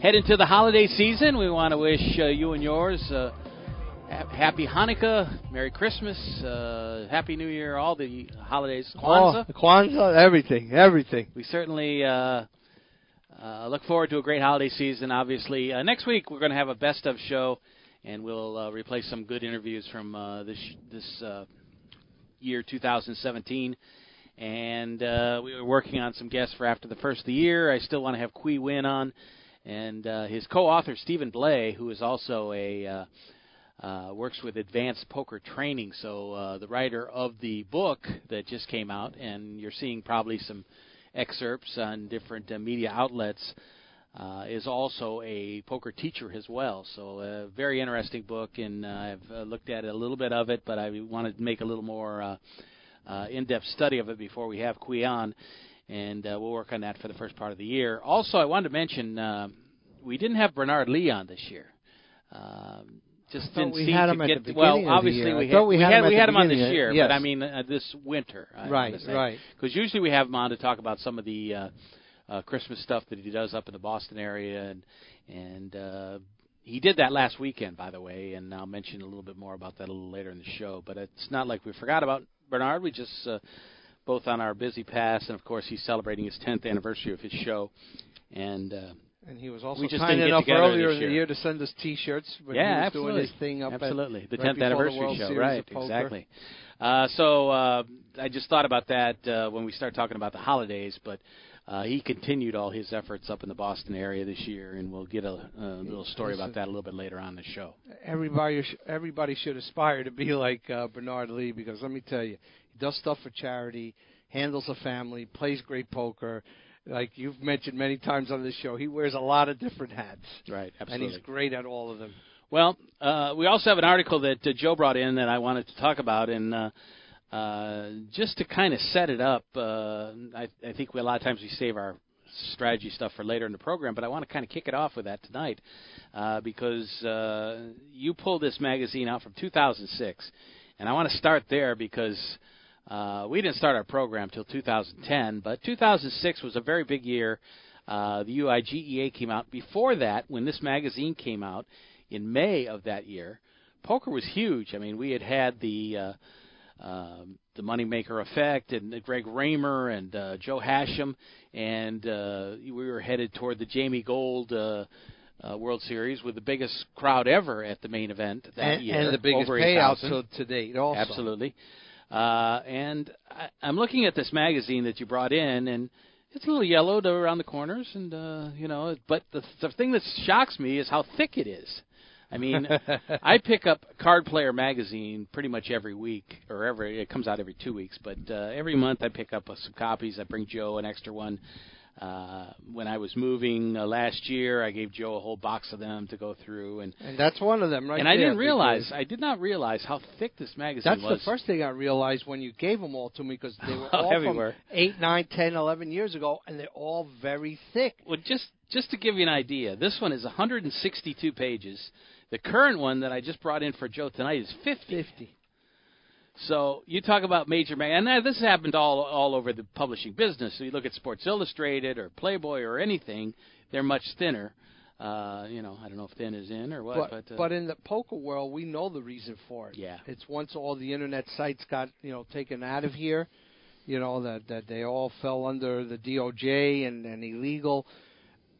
head into the holiday season, we want to wish uh, you and yours uh, ha- happy Hanukkah, Merry Christmas, uh, Happy New Year, all the holidays, Kwanzaa. Oh, Kwanzaa, everything, everything. We certainly uh, uh, look forward to a great holiday season. Obviously, uh, next week we're going to have a best of show, and we'll uh, replace some good interviews from uh, this this uh, year 2017. And uh, we were working on some guests for after the first of the year. I still want to have Qui Nguyen on, and uh, his co-author Stephen Blay, who is also a uh, uh, works with Advanced Poker Training. So uh, the writer of the book that just came out, and you're seeing probably some excerpts on different uh, media outlets. Uh, is also a poker teacher as well, so a very interesting book, and uh, I've uh, looked at a little bit of it, but I wanted to make a little more uh, uh, in-depth study of it before we have Qui on, and uh, we'll work on that for the first part of the year. Also, I wanted to mention uh, we didn't have Bernard Lee on this year. Um, just didn't we seem had to him at get the well. beginning Obviously, year. I we had we had him we had him on this year, yes. but I mean uh, this winter. I Right, right. Because usually we have him on to talk about some of the uh, uh, Christmas stuff that he does up in the Boston area, and and uh, he did that last weekend, by the way, and I'll mention a little bit more about that a little later in the show. But it's not like we forgot about Bernard. We just uh, both on our busy pass, and of course he's celebrating his 10th anniversary of his show, and. Uh, And he was also We just kind enough together earlier in the year. to send us T-shirts when yeah, he was absolutely. doing his thing up at- absolutely the 10th before the anniversary World show, Series right? Exactly. Uh, so uh, I just thought about that uh, when we start talking about the holidays, but. Uh, he continued all his efforts up in the Boston area this year, and we'll get a, a little story about that a little bit later on the show. Everybody, sh- everybody should aspire to be like uh, Bernard Lee because let me tell you, does stuff for charity, handles a family, plays great poker. Like you've mentioned many times on this show, he wears a lot of different hats, Right, absolutely. and he's great at all of them. Well, uh, we also have an article that uh, Joe brought in that I wanted to talk about, and uh, uh, just to kind of set it up, uh, I, I think we, a lot of times we save our strategy stuff for later in the program, but I want to kind of kick it off with that tonight uh, because uh, you pulled this magazine out from 2006, and I want to start there because. Uh, we didn't start our program till 2010, but 2006 was a very big year. Uh, the UIGEA came out. Before that, when this magazine came out in May of that year, poker was huge. I mean, we had had the uh, um, the Moneymaker Effect and uh, Greg Raymer and uh, Joe Hachem, and uh, we were headed toward the Jamie Gold. Uh, uh, World Series with the biggest crowd ever at the main event that and, year, and the biggest payout to, to date also. Absolutely. Uh, and I, I'm looking at this magazine that you brought in, and it's a little yellowed around the corners, and uh, you know. But the, the thing that shocks me is how thick it is. I mean, I pick up Card Player magazine pretty much every week, or every it comes out every two weeks. But uh, every month I pick up uh, some copies. I bring Joe an extra one. Uh, when I was moving uh, last year, I gave Joe a whole box of them to go through, and And that's one of them, right? and I didn't realize, I did not realize how thick this magazine That's was. That's the first thing I realized when you gave them all to me because they were all heavy from eight, nine, ten, eleven years ago, and they're all very thick. Well, just just to give you an idea, this one is 162 pages. The current one that I just brought in for Joe tonight is 50. Fifty. So you talk about major mag, and this has happened all all over the publishing business. So you look at Sports Illustrated or Playboy or anything, they're much thinner. Uh, you know, I don't know if thin is in or what, But, but, uh, but in the poker world, we know the reason for it. Yeah. It's once all the internet sites got you know taken out of here, you know that that they all fell under the DOJ and and illegal.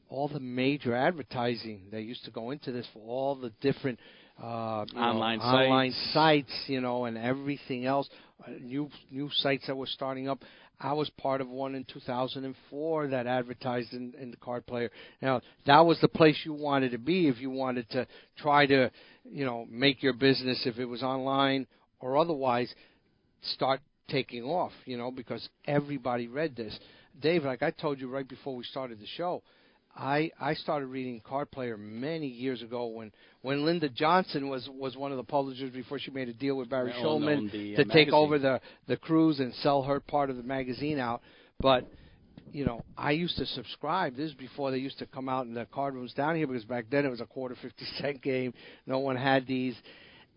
All the major advertising that used to go into this for all the different uh, you know, Online online sites. sites, you know, and everything else, uh, new new sites that were starting up. I was part of one in 2004 that advertised in, in the card player. Now that was the place you wanted to be if you wanted to try to, you know, make your business if it was online or otherwise start taking off. You know, because everybody read this. Dave, like I told you right before we started the show, I I started reading Card Player many years ago when when Linda Johnson was was one of the publishers before she made a deal with Barry Shulman the, uh, to take magazine. over the the cruise and sell her part of the magazine out. But you know, I used to subscribe. This is before they used to come out in the card rooms down here because back then it was a quarter fifty cent game. No one had these,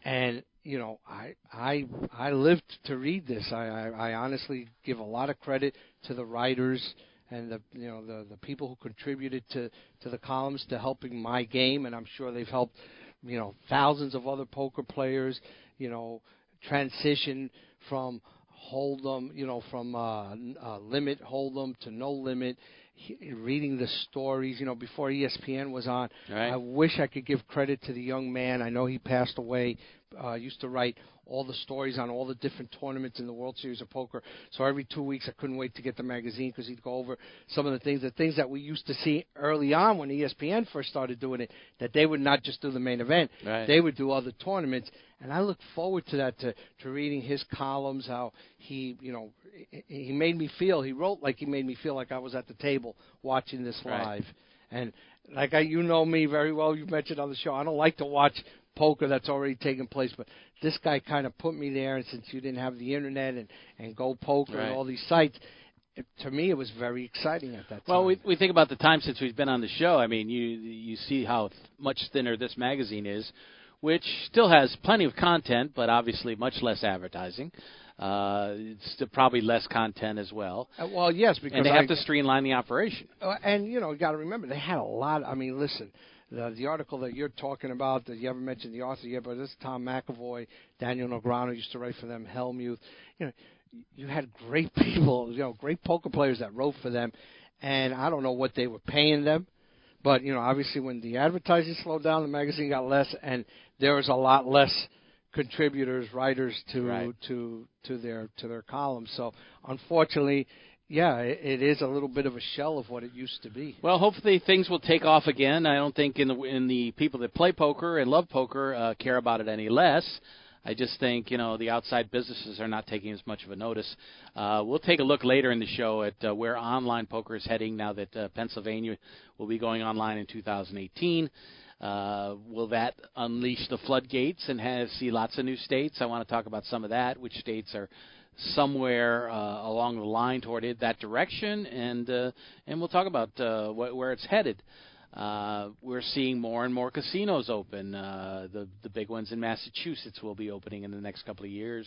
and you know, I I I lived to read this. I I, I honestly give a lot of credit to the writers and the you know the the people who contributed to to the columns to helping my game, and I'm sure they've helped you know thousands of other poker players. You know, transition from hold'em, you know, from uh, uh, limit hold'em to no limit. He, reading the stories, you know, before ESPN was on, Right. I wish I could give credit to the young man. I know he passed away. Uh, used to write all the stories on all the different tournaments in the World Series of Poker. So every two weeks, I couldn't wait to get the magazine because he'd go over some of the things, the things that we used to see early on when ESPN first started doing it. That they would not just do the main event; Right. they would do other tournaments. And I look forward to that, to to reading his columns, how he, you know, he- made me feel. He wrote like he made me feel like I was at the table watching this Right. live. And like I, you know me very well. You mentioned on the show. I don't like to watch poker that's already taken place, but this guy kind of put me there. And since you didn't have the internet and and Go Poker Right. and all these sites, it, to me it was very exciting at that time. Well, we we think about the time since we've been on the show. I mean, you you see how th- much thinner this magazine is, which still has plenty of content, but obviously much less advertising. Uh, it's probably less content as well, Uh, well, yes, because and they I, have to streamline the operation. Uh, and you know, you got to remember they had a lot. I mean, listen, the the article that you're talking about that you haven't mentioned the author yet, but this is Tom McEvoy, Daniel Negreanu used to write for them, Helmuth. You know, you had great people, you know, great poker players that wrote for them, and I don't know what they were paying them. But you know, obviously, when the advertising slowed down, the magazine got less, and there was a lot less contributors, writers to Right. to to their to their columns. So, unfortunately, yeah, it, it is a little bit of a shell of what it used to be. Well, hopefully things will take off again. I don't think in the in the people that play poker and love poker uh, care about it any less. I just think you know the outside businesses are not taking as much of a notice. Uh, we'll take a look later in the show at uh, where online poker is heading now that uh, Pennsylvania will be going online in 2018. Uh, will that unleash the floodgates and have see lots of new states? I want to talk about some of that. Which states are somewhere uh, along the line toward it, that direction, and uh, and we'll talk about uh, wh- where it's headed. Uh, we're seeing more and more casinos open. Uh, the the big ones in Massachusetts will be opening in the next couple of years.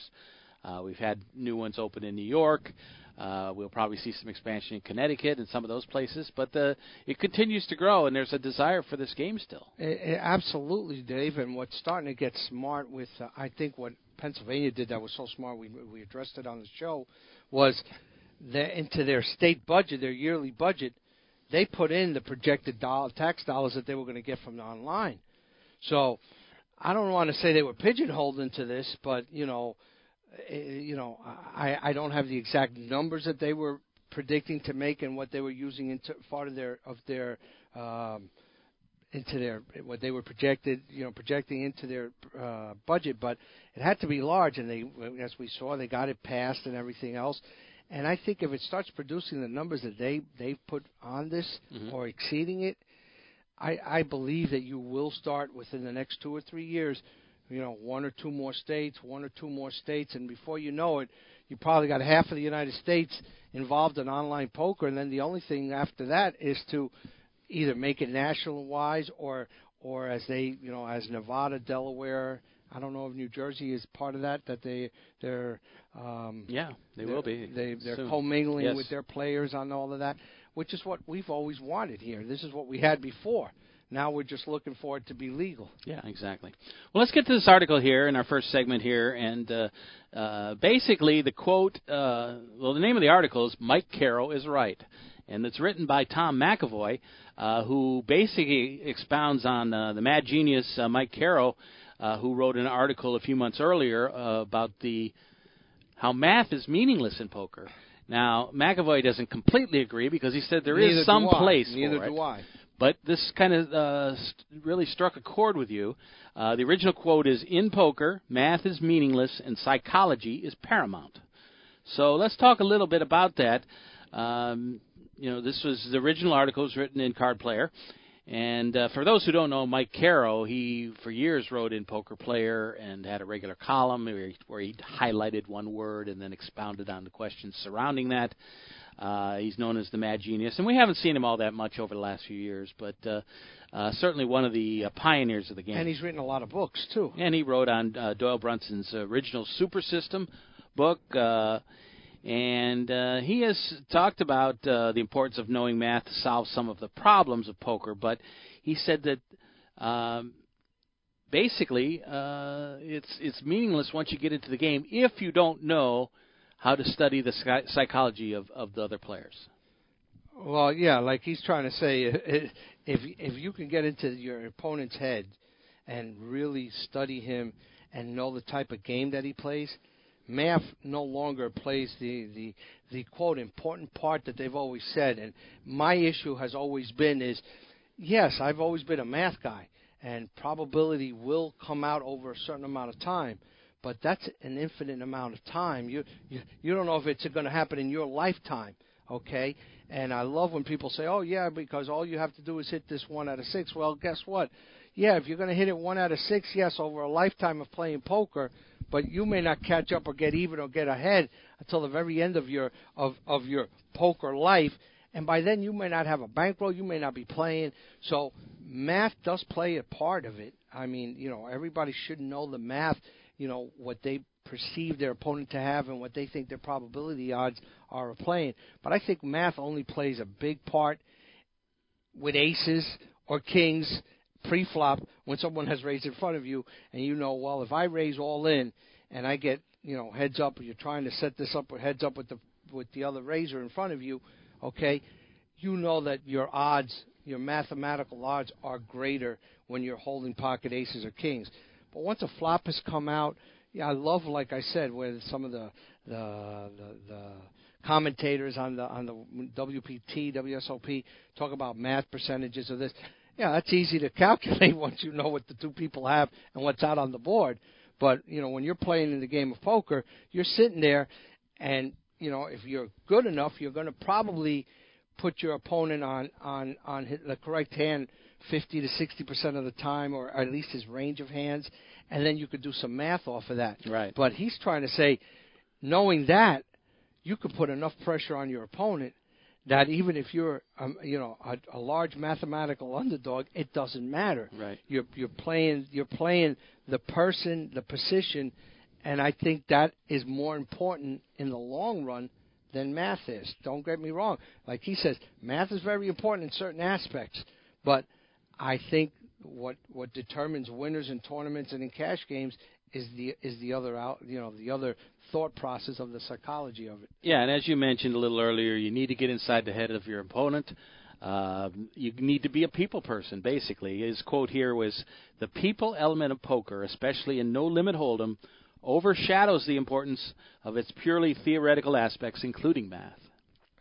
Uh, we've had new ones open in New York. Uh, we'll probably see some expansion in Connecticut and some of those places, but uh, it continues to grow, and there's a desire for this game still. Eh, eh, absolutely, Dave. And what's starting to get smart with, uh, I think, what Pennsylvania did that was so smart. We we addressed it on the show, was that into their state budget, their yearly budget, they put in the projected tax dollars that they were going to get from the online. So, I don't want to say they were pigeonholed into this, but you know, eh, you know, I I don't have the exact numbers that they were predicting to make and what they were using into part of their of their um, into their what they were projected, you know, projecting into their uh, budget, but it had to be large, and they, as we saw, they got it passed and everything else. And I think if it starts producing the numbers that they they've put on this Mhm. or exceeding it, I I believe that you will start within the next two or three years. You know, one or two more states, one or two more states, and before you know it, you probably got half of the United States involved in online poker, and then the only thing after that is to either make it national wise or or as they you know as Nevada, Delaware. I don't know if New Jersey is part of that. That they they're um, Yeah, they they're- will be. They they're soon. commingling Yes. with their players on all of that, which is what we've always wanted here. This is what we had before. Now we're just looking for it to be legal. Yeah, exactly. Well, let's get to this article here in our first segment here, and uh, uh, basically the quote. Uh, well, the name of the article is "Mike Caro is right," and it's written by Tom McEvoy, uh, who basically expounds on uh, the mad genius uh, Mike Caro, uh, who wrote an article a few months earlier uh, about the how math is meaningless in poker. Now, McEvoy doesn't completely agree because he said there is Neither some do I. place Neither for it. do I. But this kind of uh, st- really struck a chord with you. Uh, the original quote is In poker, math is meaningless and psychology is paramount. So let's talk a little bit about that. Um, you know, this was the original article was written in Card Player, and uh, for those who don't know, Mike Caro, he for years wrote in Poker Player and had a regular column where he, where he highlighted one word and then expounded on the questions surrounding that. Uh, he's known as the Mad Genius, and we haven't seen him all that much over the last few years, but uh, uh, certainly one of the uh, pioneers of the game. And he's written a lot of books too. And he wrote on uh, Doyle Brunson's original Super System book. Uh, and uh, he has talked about uh, the importance of knowing math to solve some of the problems of poker. But he said that um, basically uh, it's it's meaningless once you get into the game if you don't know how to study the psychology of, of the other players. Well, yeah, like he's trying to say, if if you can get into your opponent's head and really study him and know the type of game that he plays, math no longer plays the, the the quote important part that they've always said. And my issue has always been is, yes, I've always been a math guy, and probability will come out over a certain amount of time. But that's an infinite amount of time. You you, you don't know if it's going to happen in your lifetime. Okay, and I love when people say, "Oh yeah, because all you have to do is hit this one out of six. Well, guess what? Yeah, if you're going to hit it one out of six, yes, over a lifetime of playing poker, but you may not catch up or get even or get ahead until the very end of your of of your poker life. And by then you may not have a bankroll, you may not be playing. So math does play a part of it. I mean, you know, everybody should know the math, you know, what they perceive their opponent to have and what they think their probability odds are of playing. But I think math only plays a big part with aces or kings pre-flop when someone has raised in front of you, and you know, well, if I raise all in and I get you know heads up, or you're trying to set this up or heads up with the with the other raiser in front of you, okay, you know that your odds, your mathematical odds, are greater when you're holding pocket aces or kings. But once a flop has come out, yeah, I love, like I said, where some of the the the, the commentators on the on the WPT, WSOP talk about math percentages of this. Yeah, that's easy to calculate once you know what the two people have and what's out on the board. But you know, when you're playing in the game of poker, you're sitting there, and you know, if you're good enough, you're going to probably put your opponent on on on the correct hand 50 to 60 percent of the time, or at least his range of hands, and then you could do some math off of that. Right. But he's trying to say, knowing that, you could put enough pressure on your opponent that even if you're um, you know a, a large mathematical underdog, it doesn't matter. Right. You're you're playing you're playing the person, the position, and I think that is more important in the long run than math is. Don't get me wrong. Like he says, math is very important in certain aspects, but I think what what determines winners in tournaments and in cash games is the is the other out you know the other thought process of the psychology of it. Yeah, and as you mentioned a little earlier, you need to get inside the head of your opponent. Uh, you need to be a people person, basically. His quote here was The people element of poker, especially in no limit hold'em, overshadows the importance of its purely theoretical aspects, including math.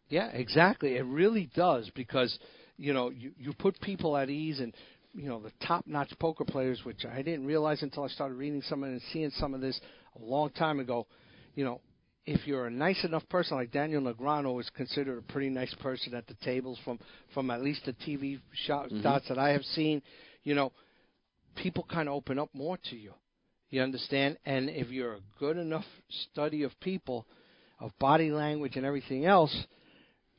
Yeah, exactly. It really does because you know you you put people at ease and you know the top-notch poker players, which I didn't realize until I started reading some of it and seeing some of this a long time ago you know, if you're a nice enough person like Daniel Negreanu is considered a pretty nice person at the tables from from at least the TV shots mm-hmm. that I have seen, you know, people kind of open up more to you. You understand? And if you're a good enough study of people, of body language and everything else,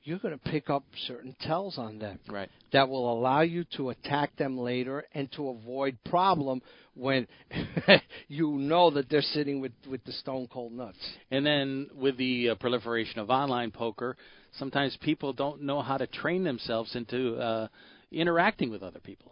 you're going to pick up certain tells on them. Right. That will allow you to attack them later and to avoid problem when you know that they're sitting with with the stone cold nuts. And then with the uh, proliferation of online poker, sometimes people don't know how to train themselves into uh, interacting with other people.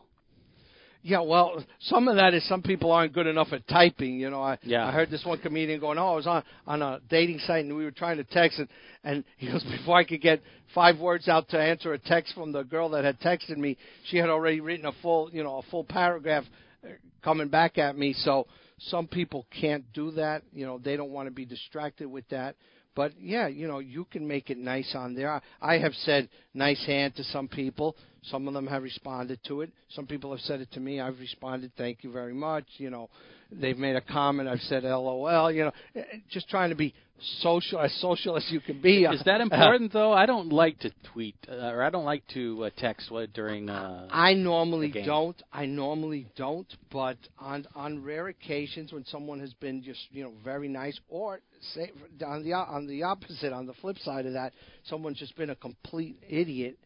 Yeah, well, some of that is some people aren't good enough at typing. You know, I yeah. I heard this one comedian going, "Oh, I was on on a dating site and we were trying to text, and and he goes, before I could get five words out to answer a text from the girl that had texted me, she had already written a full, you know, a full paragraph uh, coming back at me. So some people can't do that. You know, they don't want to be distracted with that. But yeah, you know, you can make it nice on there. I, I have said nice hand to some people. Some of them have responded to it. Some people have said it to me. I've responded, "Thank you very much." You know, they've made a comment. I've said, "LOL." You know, eh, eh, just trying to be social as social as you can be. Is that important though? I don't like to tweet uh, or I don't like to uh, text what during. Uh, I normally don't. I normally don't. But on on rare occasions when someone has been just you know very nice, or say on the on the opposite, on the flip side of that, someone's just been a complete idiot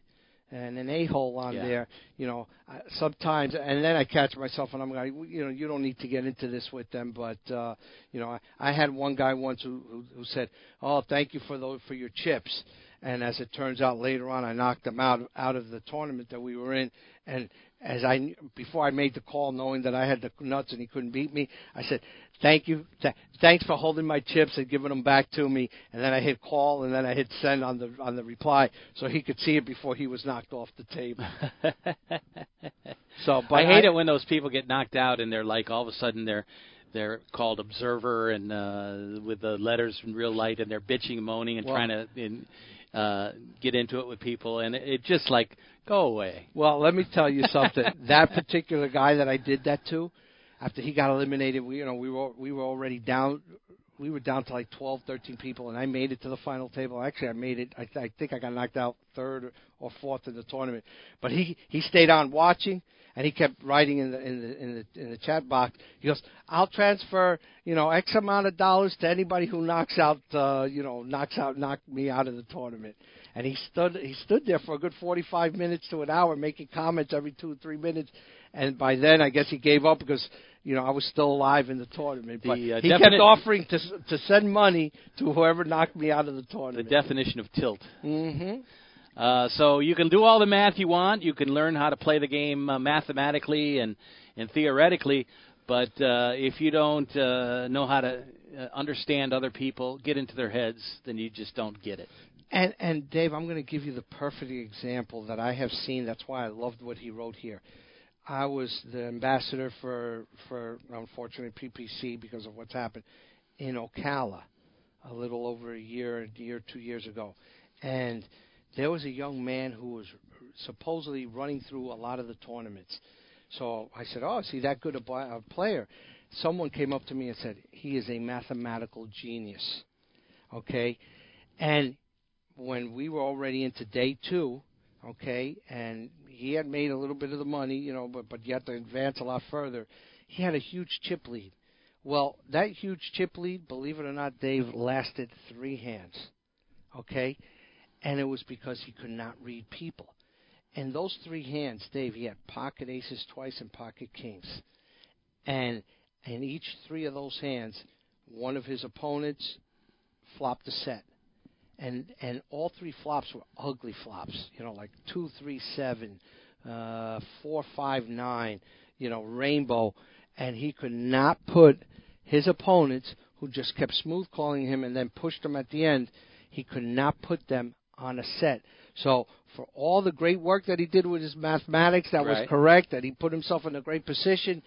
and an a-hole on yeah. there. You know, sometimes, and then I catch myself, and I'm like, you know, you don't need to get into this with them, but uh, you know, I, I had one guy once who, who who said, "Oh, thank you for those for your chips." And as it turns out, later on, I knocked him out out of the tournament that we were in, and as I before I made the call, knowing that I had the nuts and he couldn't beat me, I said, "Thank you, th- thanks for holding my chips and giving them back to me." And then I hit call, and then I hit send on the on the reply, so he could see it before he was knocked off the table. so, but I hate I, it when those people get knocked out and they're like all of a sudden they're they're called observer and uh with the letters in real light and they're bitching and moaning and Well- trying to in, uh get into it with people and it, it just like go away. Well, let me tell you something. that particular guy that I did that to, after he got eliminated, we you know we were we were already down. We were down to like 12, 13 people, and I made it to the final table. Actually, I made it. I, th- I think I got knocked out third or, or fourth in the tournament. But he he stayed on watching, and he kept writing in the in the in the in the chat box. He goes, "I'll transfer you know X amount of dollars to anybody who knocks out uh, you know knocks out knock me out of the tournament." And he stood he stood there for a good 45 minutes to an hour, making comments every two or three minutes. And by then, I guess he gave up because you know I was still alive in the tournament. But The, uh, he kept offering to to send money to whoever knocked me out of the tournament. The definition of tilt. mm-hmm. Uh, so you can do all the math you want. You can learn how to play the game uh, mathematically and and theoretically, but uh, if you don't uh, know how to uh, understand other people, get into their heads, then you just don't get it. And and Dave, I'm going to give you the perfect example that I have seen. That's why I loved what he wrote here. I was the ambassador for for unfortunately PPC because of what's happened in Ocala a little over a year, a year, two years ago, and there was a young man who was supposedly running through a lot of the tournaments. So I said, "Oh, is he that good a, bi- a player?" Someone came up to me and said, "He is a mathematical genius." Okay, and when we were already into day two, okay, and he had made a little bit of the money, you know, but but you have to advance a lot further. He had a huge chip lead. Well, that huge chip lead, believe it or not, Dave, lasted three hands. Okay, and it was because he could not read people. And those three hands, Dave, he had pocket aces twice and pocket kings. And in each three of those hands, one of his opponents flopped a set and and all three flops were ugly flops. You know, like two, three, seven, uh, four, five, nine. You know, rainbow, and he could not put his opponents, who just kept smooth calling him and then pushed him at the end. He could not put them on a set. So for all the great work that he did with his mathematics, that was correct. That he put himself in a great position.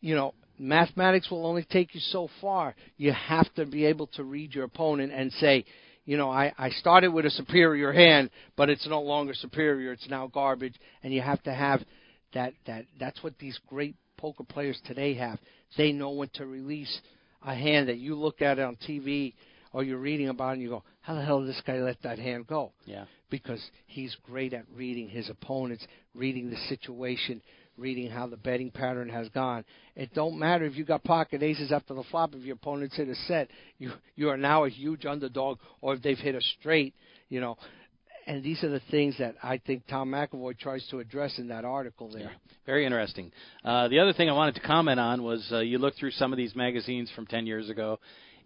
You know, mathematics will only take you so far. You have to be able to read your opponent and say, you know, I, I started with a superior hand, but it's no longer superior. It's now garbage, and you have to have that. That that's what these great poker players today have. They know when to release a hand that you look at on TV or you're reading about, it and you go, "How the hell did this guy let that hand go?" Yeah. because he's great at reading his opponents, reading the situation, reading how the betting pattern has gone. It don't matter if you got pocket aces after the flop. If your opponents hit a set, you you are now a huge underdog, or if they've hit a straight, you know. And these are the things that I think Tom McEvoy tries to address in that article there. Very interesting. Uh, the other thing I wanted to comment on was uh, you look through some of these magazines from 10 years ago,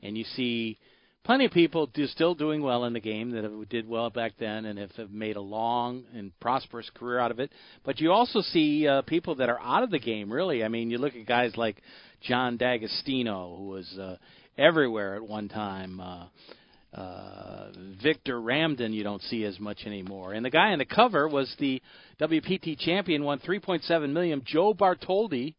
and you see plenty of people do, still doing well in the game that did well back then and have, have made a long and prosperous career out of it. But you also see uh, people that are out of the game, really. I mean, you look at guys like John D'Agostino, who was uh, everywhere at one time. Uh, uh, Victor Ramdin, you don't see as much anymore. And the guy on the cover was the WPT champion, won 3.7 million. Joe Bartholdi,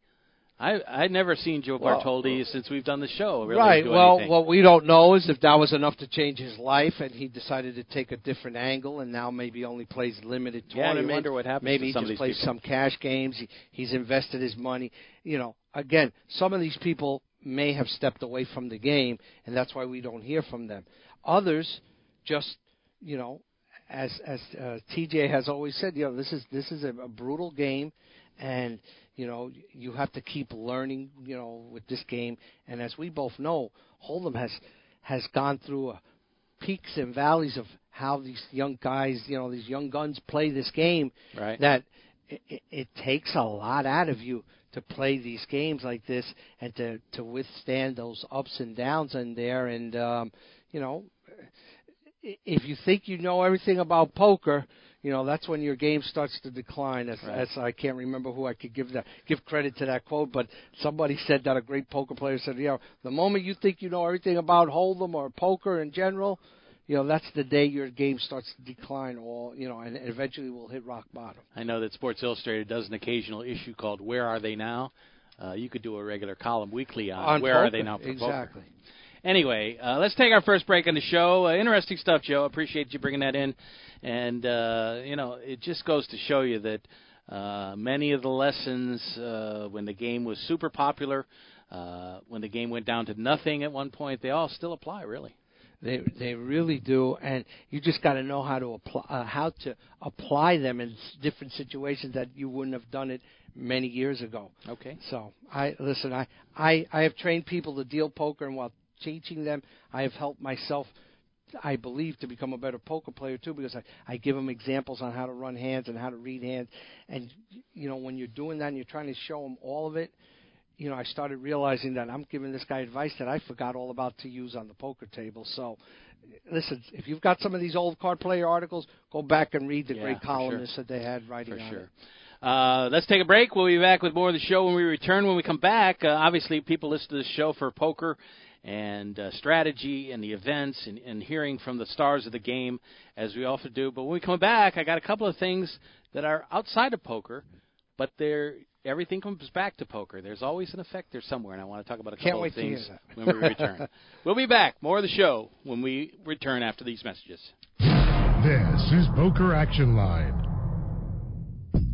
I I'd never seen Joe Well, Bartholdi since we've done the show. Really right. Well, anything. what we don't know is if that was enough to change his life, and he decided to take a different angle, and now maybe only plays limited Yeah, you tournament. wonder what happens Maybe to he just plays people. some cash games. He, he's invested his money. You know, again, some of these people may have stepped away from the game, and that's why we don't hear from them. Others just, you know, as as uh, TJ has always said, you know, this is this is a, a brutal game, and you know you have to keep learning, you know, with this game. And as we both know, Hold'em has has gone through a peaks and valleys of how these young guys, you know, these young guns play this game. Right. That it, it, it takes a lot out of you to play these games like this and to to withstand those ups and downs in there. And um, you know, if you think you know everything about poker, you know that's when your game starts to decline. As, Right. as I can't remember who I could give that give credit to that quote, but somebody said that a great poker player said, you know, the moment you think you know everything about hold'em or poker in general, you know that's the day your game starts to decline. All you know, and eventually will hit rock bottom. I know that Sports Illustrated does an occasional issue called "Where Are They Now." Uh, you could do a regular column weekly on, On where are they now for poker. Anyway, uh, let's take our first break on the show. Uh, interesting stuff, Joe. Appreciate you bringing that in. And, uh, you know, it just goes to show you that uh, many of the lessons uh, when the game was super popular, uh, when the game went down to nothing at one point, they all still apply, really. They they really do, and you just got to know how to apply uh, how to apply them in different situations that you wouldn't have done it many years ago. Okay. So I listen. I I I have trained people to deal poker, and while teaching them, I have helped myself. I believe to become a better poker player too, because I I give them examples on how to run hands and how to read hands, and you know when you're doing that and you're trying to show them all of it, you know, I started realizing that I'm giving this guy advice that I forgot all about to use on the poker table. So, listen, if you've got some of these old card player articles, go back and read the Yeah, great for sure. columnists that they had writing For on sure. it. Uh, let's take a break. We'll be back with more of the show when we return. When we come back, uh, obviously, people listen to this show for poker and uh, strategy and the events and, and hearing from the stars of the game, as we often do. But when we come back, I got a couple of things that are outside of poker, but they're everything comes back to poker. There's always an effect there somewhere, and I want to talk about a Can't couple wait of to hear things that. when we return. we'll be back. More of the show when we return after these messages. This is Poker Action Line.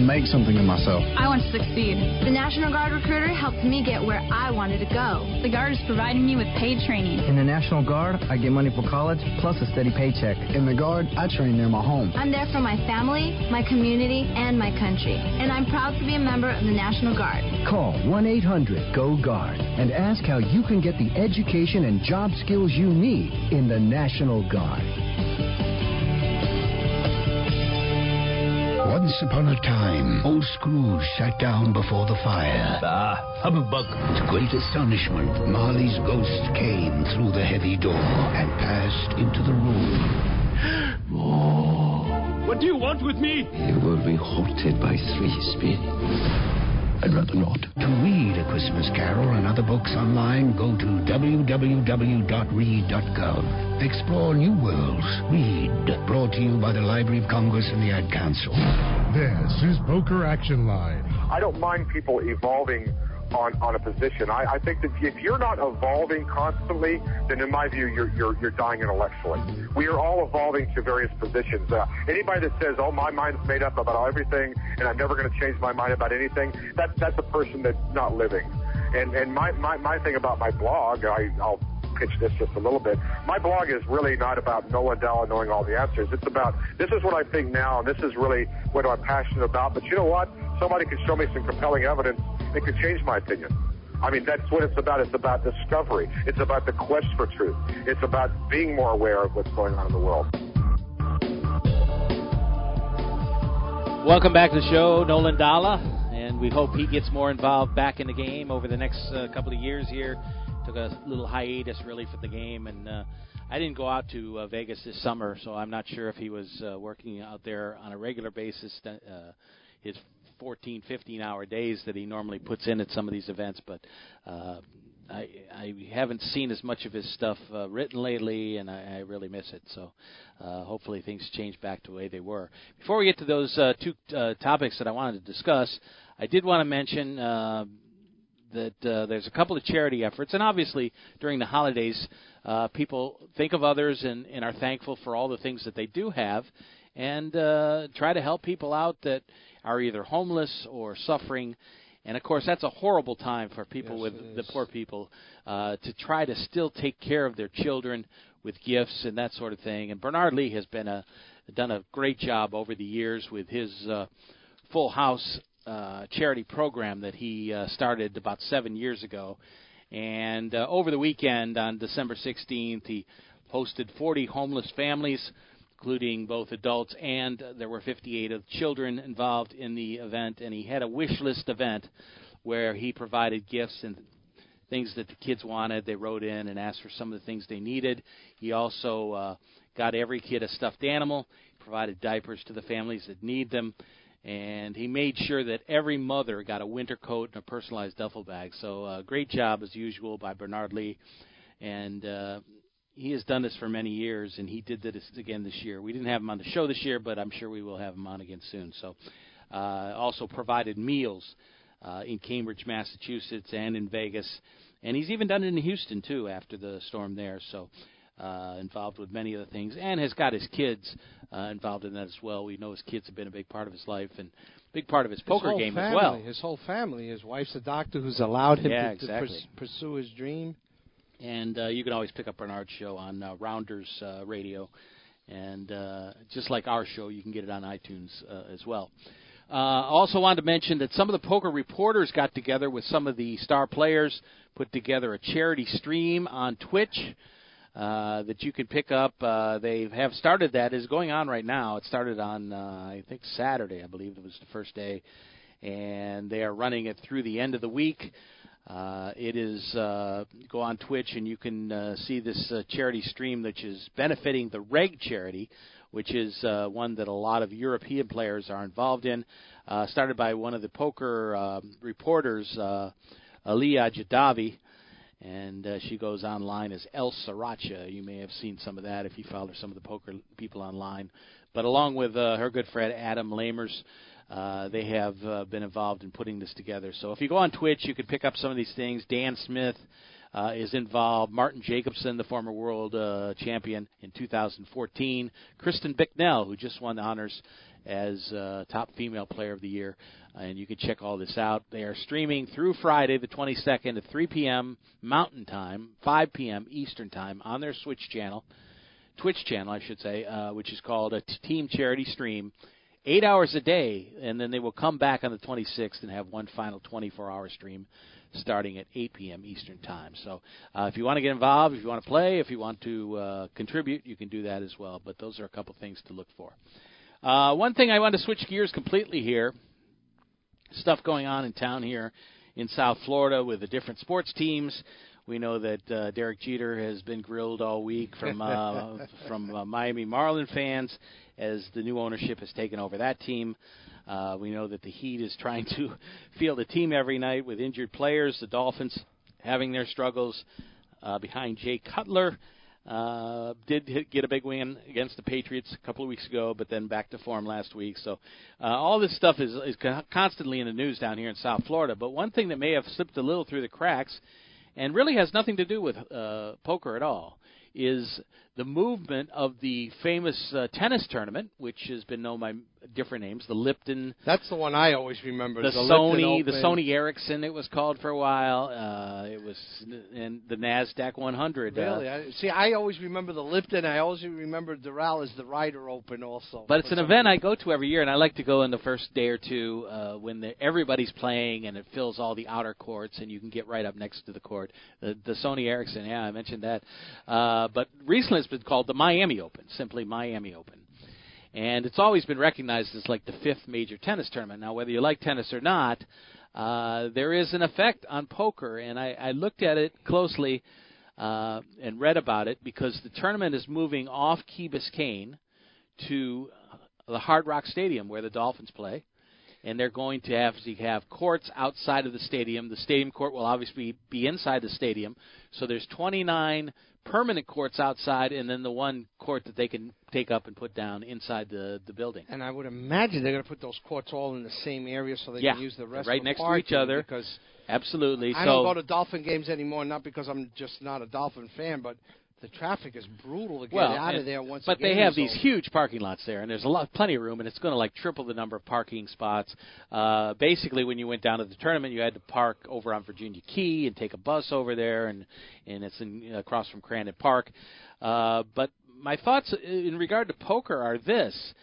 make something of myself. I want to succeed. The National Guard recruiter helped me get where I wanted to go. The Guard is providing me with paid training. In the National Guard, I get money for college plus a steady paycheck. In the Guard, I train near my home. I'm there for my family, my community, and my country. And I'm proud to be a member of the National Guard. Call 1 800 GO GUARD and ask how you can get the education and job skills you need in the National Guard. Once upon a time, old Scrooge sat down before the fire. Ah, humbug. To great astonishment, Marley's ghost came through the heavy door and passed into the room. oh. What do you want with me? You will be haunted by three spirits. I'd rather not. To read A Christmas Carol and other books online, go to www.read.gov. Explore new worlds. Read. Brought to you by the Library of Congress and the Ad Council. This is Poker Action Line. I don't mind people evolving on, on a position. I, I think that if you're not evolving constantly, then in my view, you're, you're, you're dying intellectually. We are all evolving to various positions. Uh, anybody that says, oh, my mind's made up about everything and I'm never going to change my mind about anything, that, that's a person that's not living. And, and my, my, my thing about my blog, I, I'll pitch this just a little bit. My blog is really not about Nolan Dalla knowing all the answers. It's about this is what I think now, and this is really what I'm passionate about. But you know what? Somebody could show me some compelling evidence It could change my opinion. I mean, that's what it's about. It's about discovery. It's about the quest for truth. It's about being more aware of what's going on in the world. Welcome back to the show, Nolan Dalla. And and we hope he gets more involved back in the game over the next uh, couple of years here. Took a little hiatus really from the game, and uh, I didn't go out to uh, Vegas this summer, so I'm not sure if he was uh, working out there on a regular basis. Uh, his 14, 15 hour days that he normally puts in at some of these events, but uh, I, I haven't seen as much of his stuff uh, written lately, and I, I really miss it. So uh, hopefully things change back to the way they were. Before we get to those uh, two uh, topics that I wanted to discuss, I did want to mention uh, that uh, there's a couple of charity efforts, and obviously during the holidays, uh, people think of others and, and are thankful for all the things that they do have, and uh, try to help people out that are either homeless or suffering. And of course, that's a horrible time for people Yes, with the poor people uh, to try to still take care of their children with gifts and that sort of thing. And Bernard Lee has been a done a great job over the years with his uh, Full House uh, charity program that he uh, started about seven years ago. And uh, over the weekend on December 16th, he hosted 40 homeless families, including both adults and uh, there were 58 of children involved in the event. And he had a wish list event where he provided gifts and things that the kids wanted. They wrote in and asked for some of the things they needed. He also uh, got every kid a stuffed animal, provided diapers to the families that need them, and he made sure that every mother got a winter coat and a personalized duffel bag. So, uh, great job as usual by Bernard Lee, and uh, he has done this for many years, and he did this again this year. We didn't have him on the show this year, but I'm sure we will have him on again soon. So, uh, also provided meals uh, in Cambridge, Massachusetts, and in Vegas, and he's even done it in Houston too after the storm there. So, uh, involved with many of the things, and has got his kids uh, involved in that as well. We know his kids have been a big part of his life and big part of his poker game family, as well. His whole family. His wife's a doctor who's allowed him Yeah, to, to pers- pursue his dream. And uh, you can always pick up Bernard's show on uh, Rounders uh, Radio, and uh, just like our show, you can get it on iTunes uh, as well. Uh, also wanted to mention that some of the poker reporters got together with some of the star players, put together a charity stream on Twitch uh, that you can pick up. Uh, they have started that is going on right now. It started on uh, I think Saturday, I believe it was the first day, and they are running it through the end of the week. Uh, it is uh, go on Twitch and you can uh, see this uh, charity stream, which is benefiting the Reg charity, which is uh, one that a lot of European players are involved in. Uh, started by one of the poker uh, reporters, uh, Aliyah Jadavi, and uh, she goes online as El Sriracha. You may have seen some of that if you follow some of the poker people online. But along with uh, her good friend Adam Lamers, uh, they have uh, been involved in putting this together. So if you go on Twitch, you can pick up some of these things. Dan Smith uh, is involved. Martin Jacobson, the former world uh, champion in 2014. Kristen Bicknell, who just won the honors as uh, top female player of the year. And you can check all this out. They are streaming through Friday, the 22nd, at 3 p.m. Mountain Time, 5 p.m. Eastern Time on their Switch channel, Twitch channel, I should say, uh, which is called a Team Charity Stream. Eight hours a day, and then they will come back on the 26th and have one final 24-hour stream starting at 8 p.m. Eastern Time. So uh, if you want to get involved, if you want to play, if you want to uh, contribute, you can do that as well. But those are a couple things to look for. Uh, one thing I want to switch gears completely here. Stuff going on in town here in South Florida with the different sports teams. We know that uh, Derek Jeter has been grilled all week from uh, from uh, Miami Marlin fans as the new ownership has taken over that team. Uh, we know that the Heat is trying to field a team every night with injured players. The Dolphins having their struggles uh, behind Jay Cutler. Uh, did hit, get a big win against the Patriots a couple of weeks ago, but then back to form last week. So uh, all this stuff is, is co- constantly in the news down here in South Florida. But one thing that may have slipped a little through the cracks, and really has nothing to do with uh, poker at all, is the movement of the famous uh, tennis tournament, which has been known by different names, the Lipton That's the one I always remember. the, Lipton Sony, the Sony Ericsson, it was called for a while. Uh, it was and the Nasdaq 100. uh, Really? I, see, I always remember the Lipton. I always remember Doral as the Ryder Open also. But it's an event I go to every year, and I like to go in the first day or two uh, when the, everybody's playing and it fills all the outer courts, and you can get right up next to the court. The, the Sony Ericsson, yeah, I mentioned that. Uh, but recently it's been called the Miami Open, simply Miami Open. and it's always been recognized as like the fifth major tennis tournament. Now, whether you like tennis or not, uh, there is an effect on poker, and I, I looked at it closely uh, and read about it because the tournament is moving off Key Biscayne to the Hard Rock Stadium where the Dolphins play, and they're going to have to have courts outside of the stadium. The stadium court will obviously be inside the stadium, so there's 29 permanent courts outside, and then the one court that they can take up and put down inside the the building. And I would imagine they're going to put those courts all in the same area so they yeah, can use the rest right next to each other. Because absolutely, I so, don't go to Dolphin games anymore, not because I'm just not a Dolphin fan, but the traffic is brutal to get well, out of there once. Again. But the they have these over. huge parking lots there, and there's a lot, plenty of room, and it's going to like triple the number of parking spots. Uh, basically, when you went down to the tournament, you had to park over on Virginia Key and take a bus over there, and and it's in, across from Crandon Park. Uh, but my thoughts in regard to poker are this: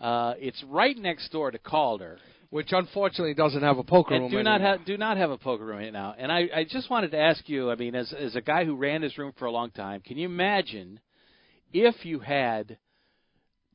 uh, it's right next door to Calder. Which unfortunately doesn't have a poker and room. do not have do not have a poker room right now. And I, I just wanted to ask you. I mean, as as a guy who ran his room for a long time, can you imagine if you had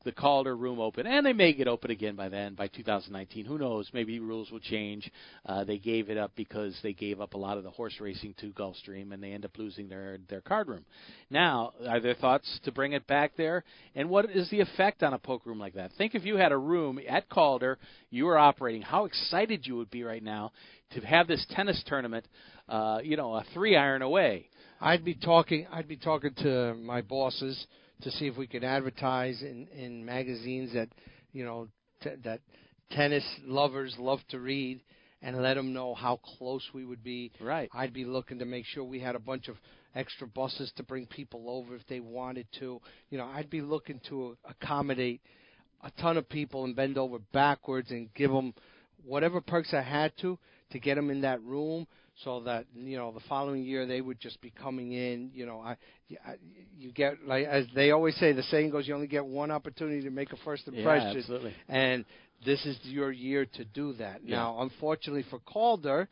the Calder room open, and they may get open again by then, by 2019. Who knows? Maybe rules will change. Uh, they gave it up because they gave up a lot of the horse racing to Gulfstream, and they end up losing their their card room. Now, are there thoughts to bring it back there? And what is the effect on a poker room like that? Think if you had a room at Calder, you were operating, how excited you would be right now to have this tennis tournament, uh, you know, a three iron away. I'd be talking. I'd be talking to my bosses to see if we could advertise in in magazines that you know t- that tennis lovers love to read and let them know how close we would be. Right. I'd be looking to make sure we had a bunch of extra buses to bring people over if they wanted to. You know, I'd be looking to accommodate a ton of people and bend over backwards and give them whatever perks I had to to get them in that room so that you know the following year they would just be coming in. You know, I, I you get like as they always say, the saying goes, you only get one opportunity to make a first impression, Yeah, absolutely. and this is your year to do that. Yeah. Now, unfortunately for Calder,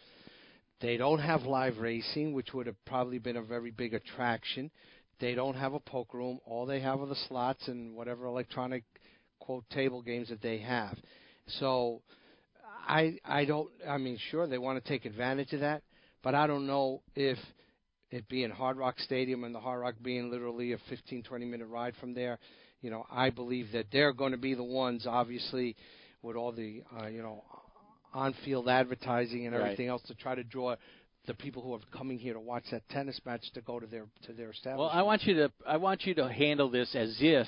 they don't have live racing, which would have probably been a very big attraction. They don't have a poker room. All they have are the slots and whatever electronic quote table games that they have. So I I don't I mean sure they want to take advantage of that, but I don't know if it being Hard Rock Stadium and the Hard Rock being literally a 15 20 minute ride from there, you know, I believe that they're going to be the ones obviously with all the uh, you know on-field advertising and Right. everything else to try to draw the people who are coming here to watch that tennis match to go to their to their establishment. Well, I want you to I want you to handle this as if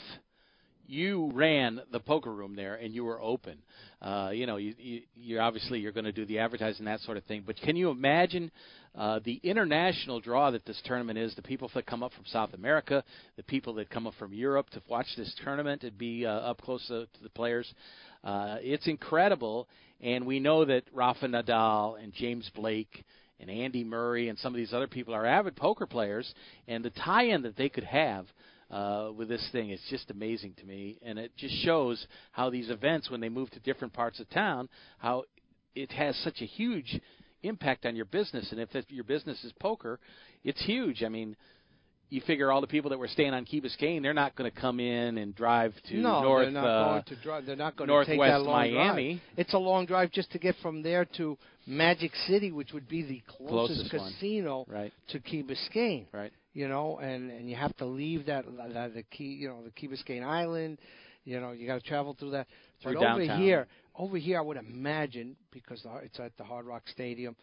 you ran the poker room there and you were open. Uh, you know, you, you you're obviously you're going to do the advertising that sort of thing. But can you imagine uh, the international draw that this tournament is? The people that come up from South America, the people that come up from Europe to watch this tournament and be uh, up close to, to the players. Uh, it's incredible, and we know that Rafa Nadal and James Blake and Andy Murray and some of these other people are avid poker players, and the tie-in that they could have uh, with this thing It's just amazing to me, and it just shows how these events, when they move to different parts of town, how it has such a huge impact on your business. And if your business is poker, it's huge. I mean, you figure all the people that were staying on Key Biscayne, they're not going to come in and drive to no, North. they're not uh, going to drive. They're not going to Northwest take that long Miami. drive. It's a long drive just to get from there to Magic City, which would be the closest, Closest one. casino right. to Key Biscayne. Right. You know, and and you have to leave that, that the key, you know, the Key Biscayne Island. You know, you got to travel through that. Through but downtown. over here, over here, I would imagine because it's at the Hard Rock Stadium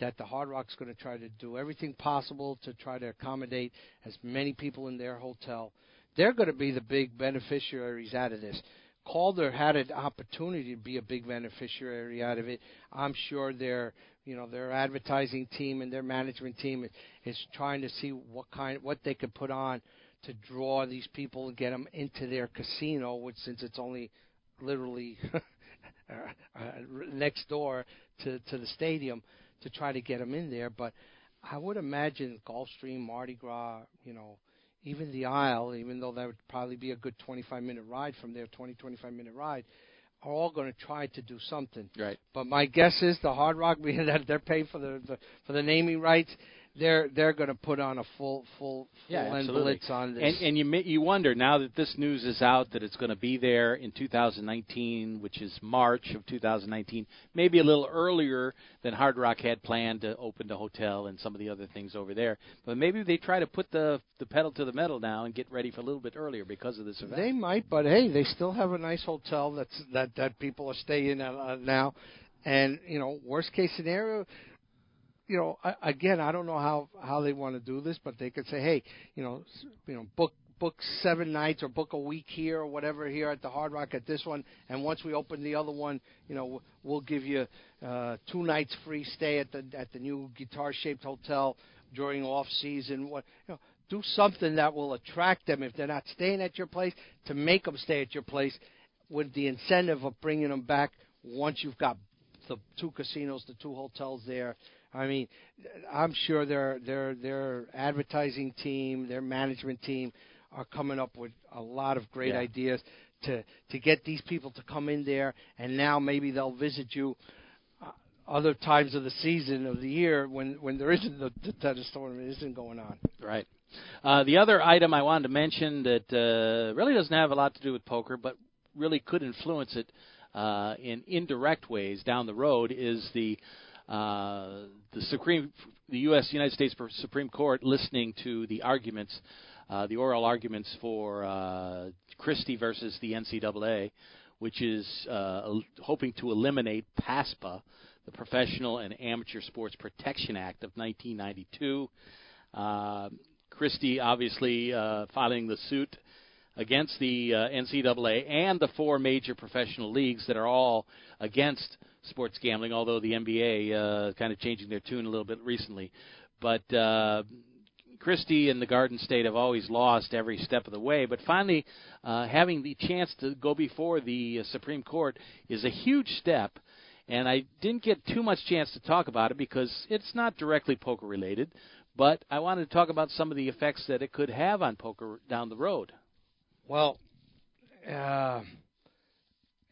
that the Hard Rock's going to try to do everything possible to try to accommodate as many people in their hotel. They're going to be the big beneficiaries out of this. Calder had an opportunity to be a big beneficiary out of it. I'm sure their, you know, their advertising team and their management team is, trying to see what kind, what they could put on to draw these people and get them into their casino, which since it's only literally uh, uh, next door to to the stadium to try to get them in there. But I would imagine Gulfstream, Mardi Gras, you know, even the Isle, even though that would probably be a good 25 minute ride from there, 20 25 minute ride, are all going to try to do something. Right. But my guess is the Hard Rock, being that they're paying for the, the for the naming rights, they're they're going to put on a full full full yeah, end blitz on this. And, and you you wonder now that this news is out that it's going to be there in 2019, which is March of 2019, maybe a little earlier than Hard Rock had planned to open the hotel and some of the other things over there. But maybe they try to put the the pedal to the metal now and get ready for a little bit earlier because of this event. They might, but hey, they still have a nice hotel that's that that people are staying at uh, now. And you know, worst case scenario, you know, again, I don't know how how they want to do this, but they could say, hey, you know, you know, book book seven nights or book a week here or whatever here at the Hard Rock at this one, and once we open the other one, you know, we'll give you uh, two nights free stay at the at the new guitar shaped hotel during off season. What you know, do something that will attract them if they're not staying at your place to make them stay at your place with the incentive of bringing them back once you've got the two casinos, the two hotels there. I mean, I'm sure their their their advertising team, their management team are coming up with a lot of great Yeah. ideas to to get these people to come in there and now maybe they'll visit you uh, other times of the season of the year when when there isn't the, the tennis tournament isn't going on. Right. Uh, the other item I wanted to mention that uh, really doesn't have a lot to do with poker, but really could influence it uh, in indirect ways down the road is the uh, the Supreme, the U.S. United States Supreme Court listening to the arguments, uh, the oral arguments for uh, Christie versus the NCAA, which is uh, hoping to eliminate PASPA, the Professional and Amateur Sports Protection Act of 1992. Uh, Christie obviously uh, filing the suit against the uh, NCAA and the four major professional leagues that are all against sports gambling, although the NBA uh, kind of changing their tune a little bit recently. But uh, Christie and the Garden State have always lost every step of the way. But finally, uh, having the chance to go before the uh, Supreme Court is a huge step. And I didn't get too much chance to talk about it because it's not directly poker related. But I wanted to talk about some of the effects that it could have on poker down the road. Well, uh,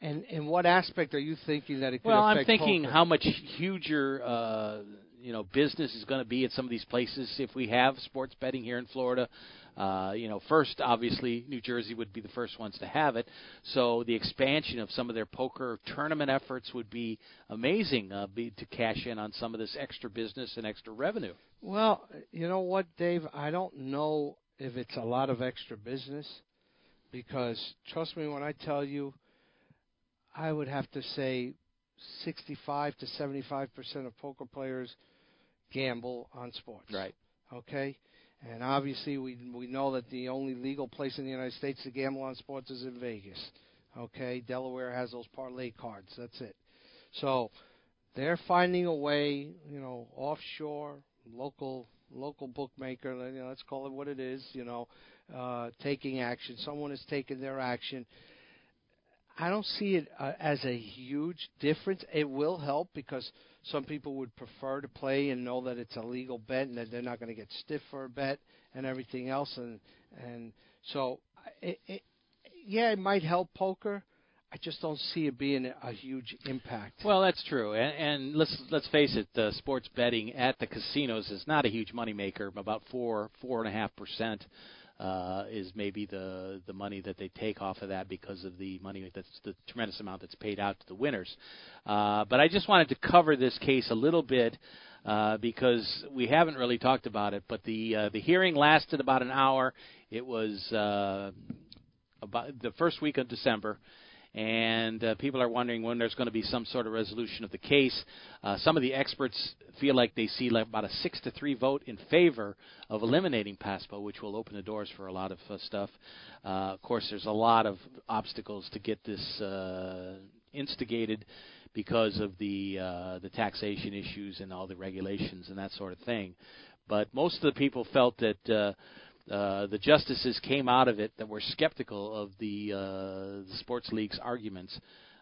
and in what aspect are you thinking that it could Well, I'm thinking how much huger, uh, you know, business is going to be at some of these places if we have sports betting here in Florida. Uh, you know, first, obviously, New Jersey would be the first ones to have it. So the expansion of some of their poker tournament efforts would be amazing uh, be, to cash in on some of this extra business and extra revenue. Well, you know what, Dave? I don't know if it's a lot of extra business because trust me when I tell you, I would have to say 65 to 75 percent of poker players gamble on sports. Right. Okay. And obviously, we we know that the only legal place in the United States to gamble on sports is in Vegas. Okay, Delaware has those parlay cards. That's it. So they're finding a way, you know, offshore, local local bookmaker. You know, let's call it what it is. You know, uh, taking action. Someone has taken their action. I don't see it uh, as a huge difference. It will help because some people would prefer to play and know that it's a legal bet and that they're not going to get stiff for a bet and everything else. And and so, it, it, yeah, it might help poker. I just don't see it being a huge impact. Well, that's true, and, and let's let's face it, the sports betting at the casinos is not a huge moneymaker. About four four and a half percent uh, is maybe the the money that they take off of that because of the money that's the tremendous amount that's paid out to the winners. Uh, but I just wanted to cover this case a little bit. Uh, because we haven't really talked about it, but the uh, the hearing lasted about an hour. It was uh, about the first week of December, and uh, people are wondering when there's going to be some sort of resolution of the case. Uh, some of the experts feel like they see like about a six to three vote in favor of eliminating PASPA, which will open the doors for a lot of uh, stuff. Uh, of course, there's a lot of obstacles to get this uh, instigated because of the uh, the taxation issues and all the regulations and that sort of thing. But most of the people felt that. Uh, the justices came out of it that were skeptical of the, uh, the sports league's arguments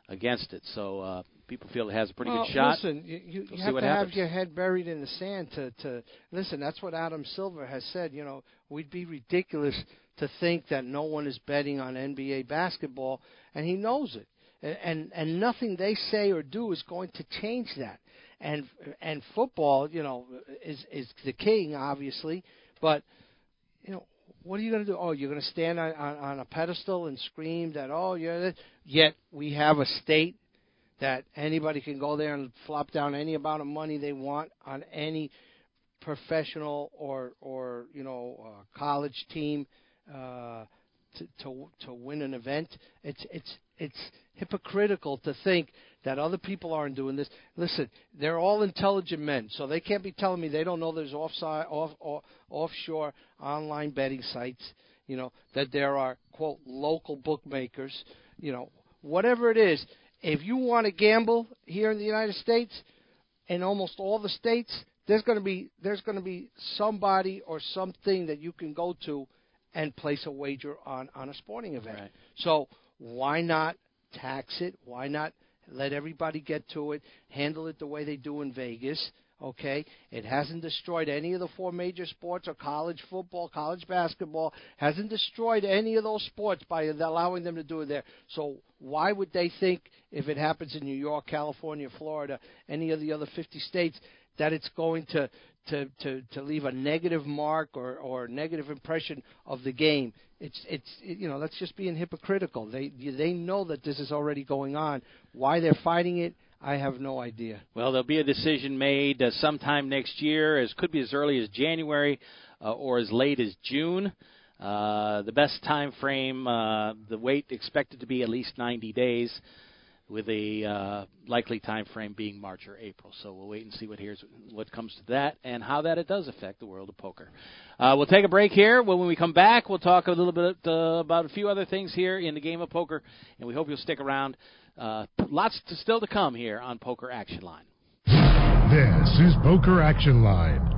against it. So uh, people feel it has a pretty well, good shot. Listen, you, you, We'll you have to happens. have your head buried in the sand to to listen. That's what Adam Silver has said. You know, we'd be ridiculous to think that no one is betting on NBA basketball, and he knows it. And and, and nothing they say or do is going to change that. and and football, you know, is is the king, obviously, but you know, what are you going to do? Oh, you're going to stand on, on, on a pedestal and scream that, oh, this. Yet we have a state that anybody can go there and flop down any amount of money they want on any professional or or you know uh, college team uh, to to to win an event. It's it's it's hypocritical to think that other people aren't doing this. Listen, they're all intelligent men, so they can't be telling me they don't know there's offside, off, off, offshore online betting sites. You know that there are quote local bookmakers. You know whatever it is. If you want to gamble here in the United States, in almost all the states, there's going to be there's going to be somebody or something that you can go to and place a wager on on a sporting event. Right. So why not tax it? Why not let everybody get to it? Handle it the way they do in Vegas. Okay, it hasn't destroyed any of the four major sports or college football, college basketball. Hasn't destroyed any of those sports by allowing them to do it there. So why would they think if it happens in New York, California, Florida, any of the other 50 states that it's going to to to, to leave a negative mark or or negative impression of the game. It's it's you know that's just being hypocritical. They they know that this is already going on. Why they're fighting it, I have no idea. Well, there'll be a decision made uh, sometime next year, as could be as early as January uh, or as late as June. Uh, the best time frame, uh, the wait expected to be at least 90 days with a uh, likely time frame being March or April. So we'll wait and see what here's what comes to that and how that it does affect the world of poker. Uh, we'll take a break here. When we come back, we'll talk a little bit uh, about a few other things here in the game of poker, and we hope you'll stick around. Uh, lots to still to come here on Poker Action Line. This is Poker Action Line.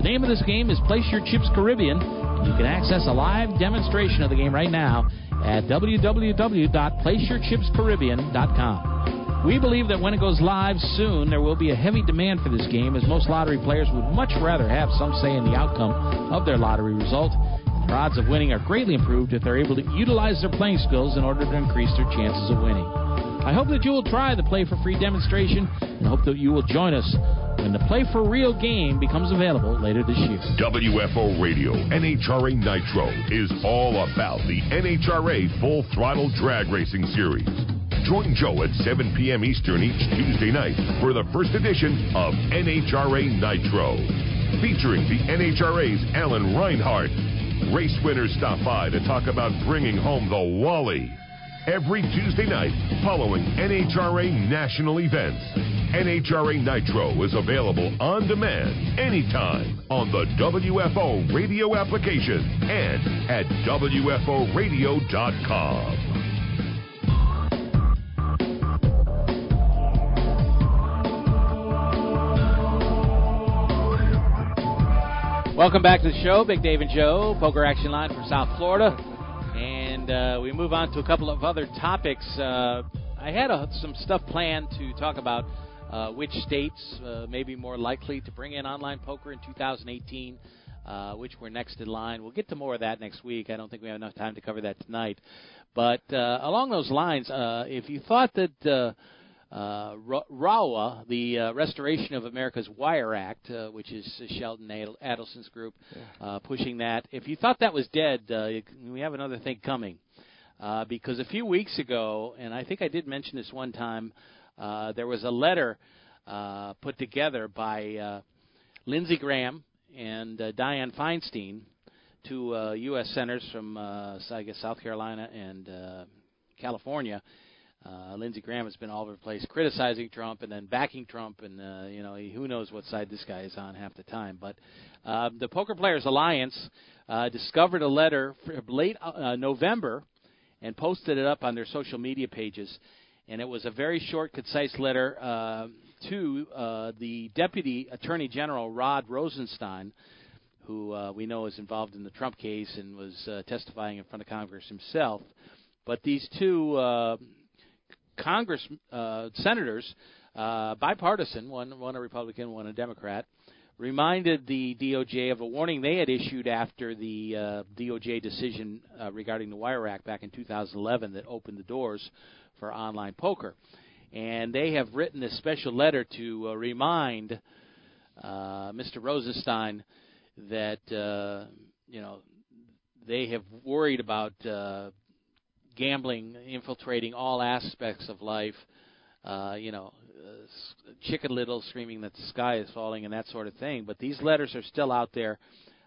The name of this game is Place Your Chips Caribbean, you can access a live demonstration of the game right now at www.placeyourchipscaribbean.com. We believe that when it goes live soon, there will be a heavy demand for this game, as most lottery players would much rather have some say in the outcome of their lottery result. Their odds of winning are greatly improved if they're able to utilize their playing skills in order to increase their chances of winning. I hope that you will try the Play for Free demonstration and hope that you will join us when the Play for Real game becomes available later this year. WFO Radio NHRA Nitro is all about the NHRA Full Throttle Drag Racing Series. Join Joe at 7 p.m. Eastern each Tuesday night for the first edition of NHRA Nitro. Featuring the NHRA's Alan Reinhart. Race winners stop by to talk about bringing home the Wally every Tuesday night following NHRA national events. NHRA Nitro is available on demand anytime on the WFO radio application and at WFOradio.com. Welcome back to the show, Big Dave and Joe, Poker Action Line from South Florida. And uh, we move on to a couple of other topics. Uh, I had uh, some stuff planned to talk about uh, which states uh, may be more likely to bring in online poker in 2018. uh, which were next in line. We'll get to more of that next week. I don't think we have enough time to cover that tonight. But uh, along those lines, if you thought that uh, RAWA, the uh, Restoration of America's Wire Act, uh, which is Sheldon Adelson's group, uh, pushing that. If you thought that was dead, uh, we have another thing coming. Uh, because a few weeks ago, and I think I did mention this one time, uh, there was a letter uh, put together by uh, Lindsey Graham and uh, Dianne Feinstein to uh, U.S. senators from, uh, I guess, South Carolina and uh, California. Uh, Lindsey Graham has been all over the place criticizing Trump and then backing Trump, and uh, you know who knows what side this guy is on half the time. But uh, the Poker Players Alliance uh, discovered a letter late uh, November and posted it up on their social media pages, and it was a very short, concise letter uh, to uh, the Deputy Attorney General Rod Rosenstein, who uh, we know is involved in the Trump case and was uh, testifying in front of Congress himself. But these two uh, Congress uh, senators, uh, bipartisan, one one a Republican, one a Democrat, reminded the DOJ of a warning they had issued after the uh, DOJ decision uh, regarding the Wire Act back in 2011 that opened the doors for online poker. And they have written this special letter to uh, remind uh, Mr. Rosenstein that uh, you know they have worried about uh, gambling infiltrating all aspects of life. Uh, you know, uh, Chicken Little screaming that the sky is falling and that sort of thing. But these letters are still out there.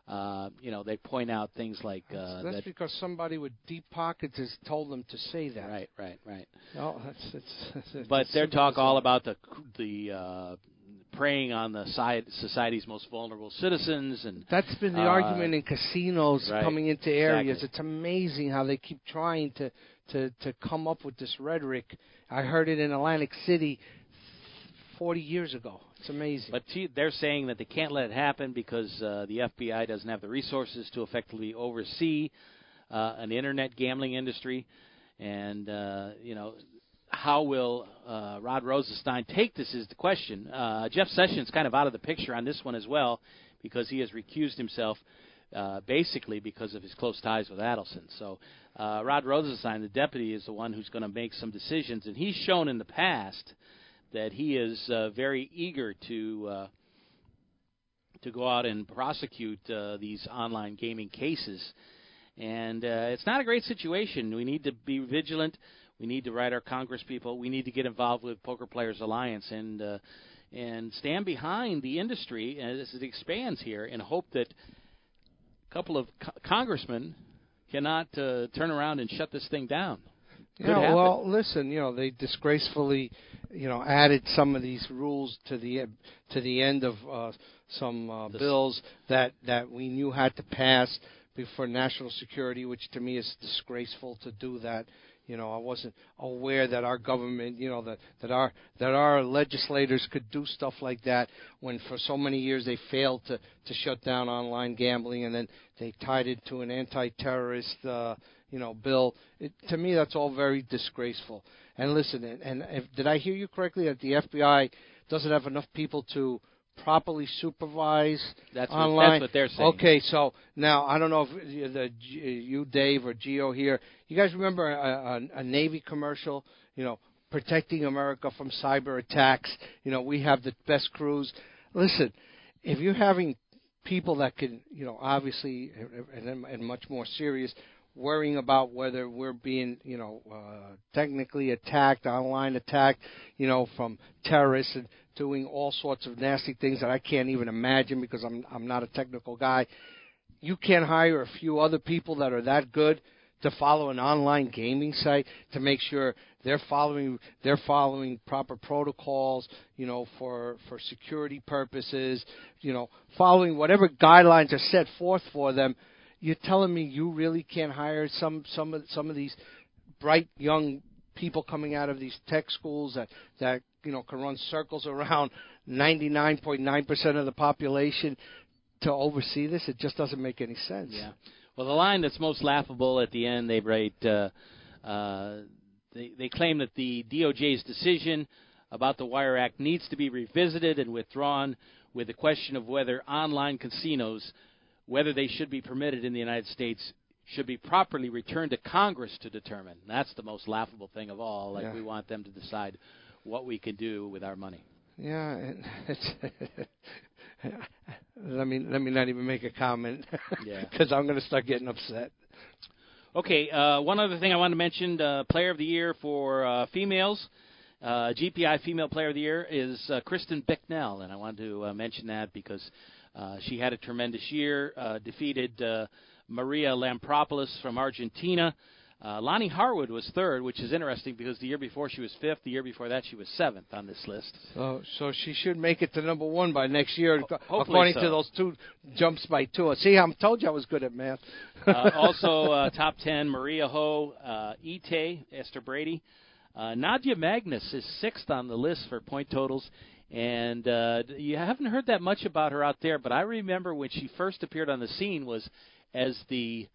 Uh, you know, they point out things like uh, that's that, because somebody with deep pockets has told them to say that. Right, right, right. No, that's it's. it's but they're talk all about the the uh, preying on the society's most vulnerable citizens, and That's been the uh, argument in casinos right, coming into areas. exactly. It's amazing how they keep trying to to to come up with this rhetoric. I heard it in Atlantic City 40 years ago. It's amazing. But see, they're saying that they can't let it happen because uh, the FBI doesn't have the resources to effectively oversee uh, an internet gambling industry, and uh, you know. How will uh, Rod Rosenstein take this? Is the question. Uh, Jeff Sessions kind of out of the picture on this one as well, because he has recused himself uh, basically because of his close ties with Adelson. So uh, Rod Rosenstein, the deputy, is the one who's going to make some decisions, and he's shown in the past that he is uh, very eager to uh, to go out and prosecute these online gaming cases. And it's not a great situation. We need to be vigilant. We need to write our Congress people. We need to get involved with Poker Players Alliance and uh, and stand behind the industry as it expands here, and hope that a couple of co- congressmen cannot uh, turn around and shut this thing down. Could Yeah, happen. well, listen, you know, they disgracefully, you know, added some of these rules to the to the end of uh, some uh, bills that that we knew had to pass before national security, which to me is disgraceful to do that. You know, I wasn't aware that our government, you know, that that our that our legislators could do stuff like that when for so many years they failed to to shut down online gambling, and then they tied it to an anti-terrorist, uh, you know, bill. It, to me, that's all very disgraceful. And listen, and, if, did I hear you correctly that the FBI doesn't have enough people to properly supervise That's what- online? that's what they're saying. Okay, so now I don't know if you- the you Dave or Geo here. You guys remember a, a, a Navy commercial? You know, protecting America from cyber attacks. You know, we have the best crews. Listen, if you're having people that can, you know, obviously and, and, and much more serious, worrying about whether we're being, you know, uh, technically attacked, online attacked, you know, from terrorists and doing all sorts of nasty things that I can't even imagine because I'm I'm not a technical guy. You can't hire a few other people that are that good to follow an online gaming site to make sure they're following they're following proper protocols, you know, for for security purposes, you know, following whatever guidelines are set forth for them. You're telling me you really can't hire some some of some of these bright young people coming out of these tech schools that that you know can run circles around 99.9% of the population to oversee this it just doesn't make any sense Yeah. Well, the line that's most laughable at the end, they write, uh, uh, they, they claim that the DOJ's decision about the Wire Act needs to be revisited and withdrawn with the question of whether online casinos whether they should be permitted in the United States should be properly returned to Congress to determine. That's the most laughable thing of all. Like Yeah. we want them to decide what we can do with our money. Yeah, it's let me let me not even make a comment Yeah. because I'm going to start getting upset. Okay, uh, one other thing I wanted to mention: uh, Player of the Year for uh, females, uh, GPI Female Player of the Year is uh, Kristen Bicknell, and I wanted to uh, mention that because uh, she had a tremendous year, uh, defeated uh, Maria Lampropulos from Argentina. Uh, Loni Harwood was third, which is interesting because the year before she was fifth. The year before that she was seventh on this list. So, so she should make it to number one by next year, hopefully according so. to those two jumps by two. See, I told you I was good at math. uh, also, uh, top 10, Maria Ho, uh, Ite, Esther Brady. Uh, Nadia Magnus is sixth on the list for point totals. And uh, you haven't heard that much about her out there, but I remember when she first appeared on the scene was as the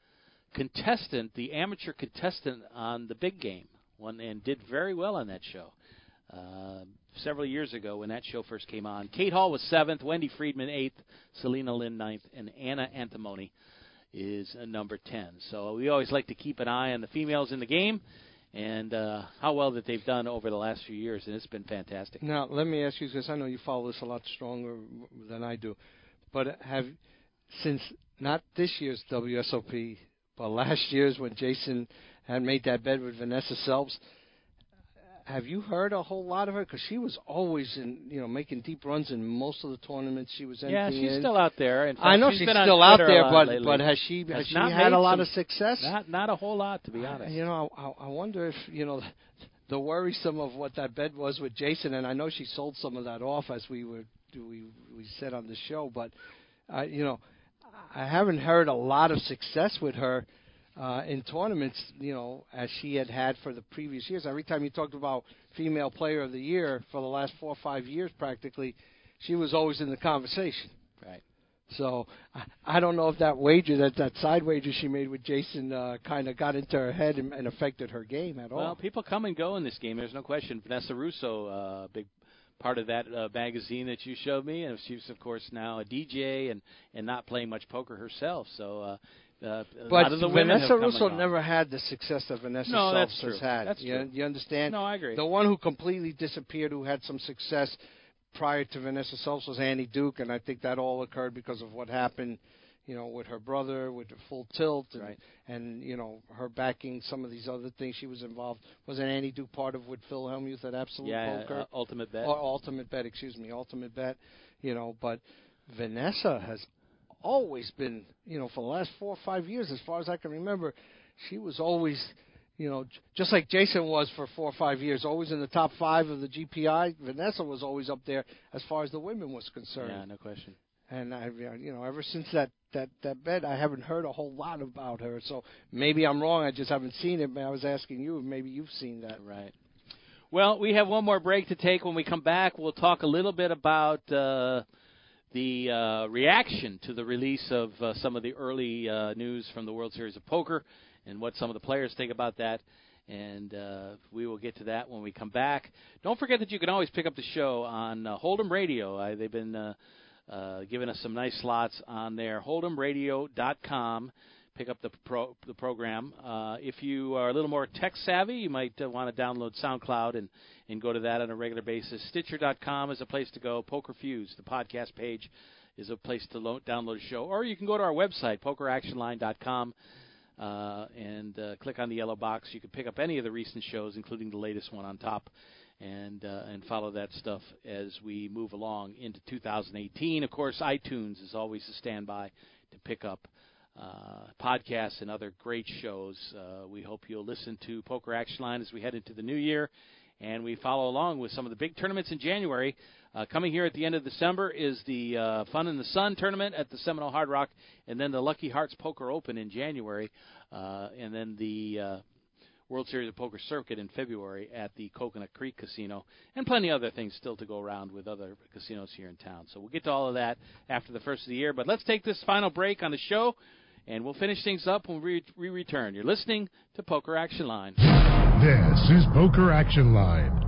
contestant, the amateur contestant on the big game, one and did very well on that show. Uh, several years ago when that show first came on. Kate Hall was seventh, Wendy Freedman eighth, Selena Lynn ninth, and Anna Antimony is number 10. So we always like to keep an eye on the females in the game and uh, how well that they've done over the last few years, and it's been fantastic. Now, let me ask you because I know you follow this a lot stronger than I do, but have since not this year's WSOP, but last year's when Jason had made that bet with Vanessa Selbst, have you heard a whole lot of her? Because she was always in, you know, making deep runs in most of the tournaments she was in. Yeah, she's in. still out there. Fact, I know she's she's still out there, but lately. but has she has Has she had a lot some- of success? Not not a whole lot, to be honest. You know, I, I wonder if you know the worrisome of what that bet was with Jason, and I know she sold some of that off as we were we we said on the show, but uh, you know, I haven't heard a lot of success with her uh, in tournaments. You know, as she had had for the previous years. Every time you talked about female player of the year for the last four or five years, practically, she was always in the conversation. Right. So I, I don't know if that wager, that that side wager she made with Jason, uh, kind of got into her head and, and affected her game at all. Well, people come and go in this game. There's no question. Vanessa Russo, uh, big part of that uh, magazine that you showed me, and she's of course now a DJ and and not playing much poker herself. So. Uh, uh, a but lot of the women Vanessa have come and Russo never had the success that Vanessa No, that's true. has had. That's you, true. you understand? No, I agree. The one who completely disappeared, who had some success prior to Vanessa Selbst, was Annie Duke, and I think that all occurred because of what happened, you know, with her brother, with the full tilt, and, Right. and you know, her backing some of these other things she was involved. Wasn't Annie Duke part of with Phil Hellmuth at Absolute yeah, Poker? uh, ultimate bet. Or Ultimate Bet, excuse me, Ultimate Bet. You know, but Vanessa has always been, you know, for the last four or five years, as far as I can remember, she was always, you know, just like Jason was for four or five years, always in the top five of the GPI. Vanessa was always up there as far as the women was concerned. yeah, no question. And I, you know, ever since that that that bet, I haven't heard a whole lot about her. So maybe I'm wrong. I just haven't seen it. But I was asking you, if maybe you've seen that. Right. Well, we have one more break to take. When we come back, we'll talk a little bit about uh, the uh, reaction to the release of uh, some of the early uh, news from the World Series of Poker and what some of the players think about that. And uh, we will get to that when we come back. Don't forget that you can always pick up the show on uh, Hold'em Radio. I, they've been uh, uh, giving us some nice slots on there. Hold'emRadio.com. Pick up the pro, the program. Uh, if you are a little more tech savvy, you might uh, want to download SoundCloud and, and go to that on a regular basis. Stitcher.com is a place to go. Poker Fuse, the podcast page, is a place to lo- download a show. Or you can go to our website, PokerActionLine.com, uh, and uh, click on the yellow box. You can pick up any of the recent shows, including the latest one on top, and uh, and follow that stuff as we move along into 2018. Of course, iTunes is always a standby to pick up uh, podcasts and other great shows. Uh, we hope you'll listen to Poker Action Line as we head into the new year, and we follow along with some of the big tournaments in January. Uh, coming here at the end of December is the uh, Fun in the Sun tournament at the Seminole Hard Rock, and then the Lucky Hearts Poker Open in January, uh, and then the uh, World Series of Poker Circuit in February at the Coconut Creek Casino, and plenty other things still to go around with other casinos here in town. So we'll get to all of that after the first of the year. But let's take this final break on the show, and we'll finish things up when we, we return. You're listening to Poker Action Line. This is Poker Action Line.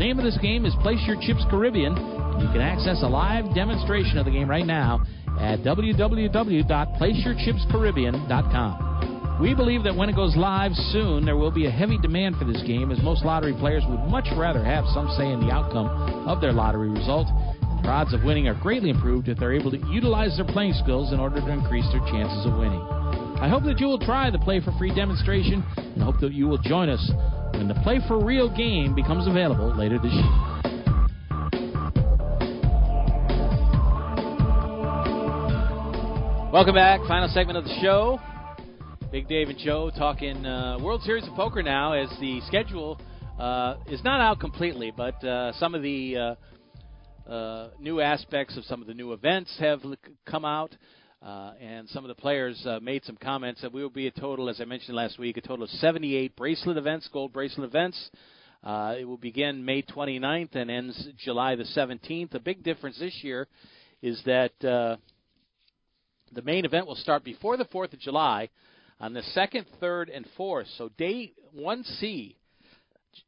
The name of this game is Place Your Chips Caribbean, you can access a live demonstration of the game right now at www.placeyourchipscaribbean.com. We believe that when it goes live soon, there will be a heavy demand for this game, as most lottery players would much rather have some say in the outcome of their lottery result. Their odds of winning are greatly improved if they're able to utilize their playing skills in order to increase their chances of winning. I hope that you will try the Play for Free demonstration and hope that you will join us when the Play for Real game becomes available later this year. Welcome back. Final segment of the show. Big Dave and Joe talking uh, World Series of Poker now as the schedule uh, is not out completely, but uh, some of the uh, uh, new aspects of some of the new events have come out. Uh, and some of the players uh, made some comments that we will be a total, as I mentioned last week, a total of 78 bracelet events, gold bracelet events. Uh, it will begin May 29th and ends July the 17th. The big difference this year is that uh, the main event will start before the 4th of July on the 2nd, 3rd, and 4th. So day 1C,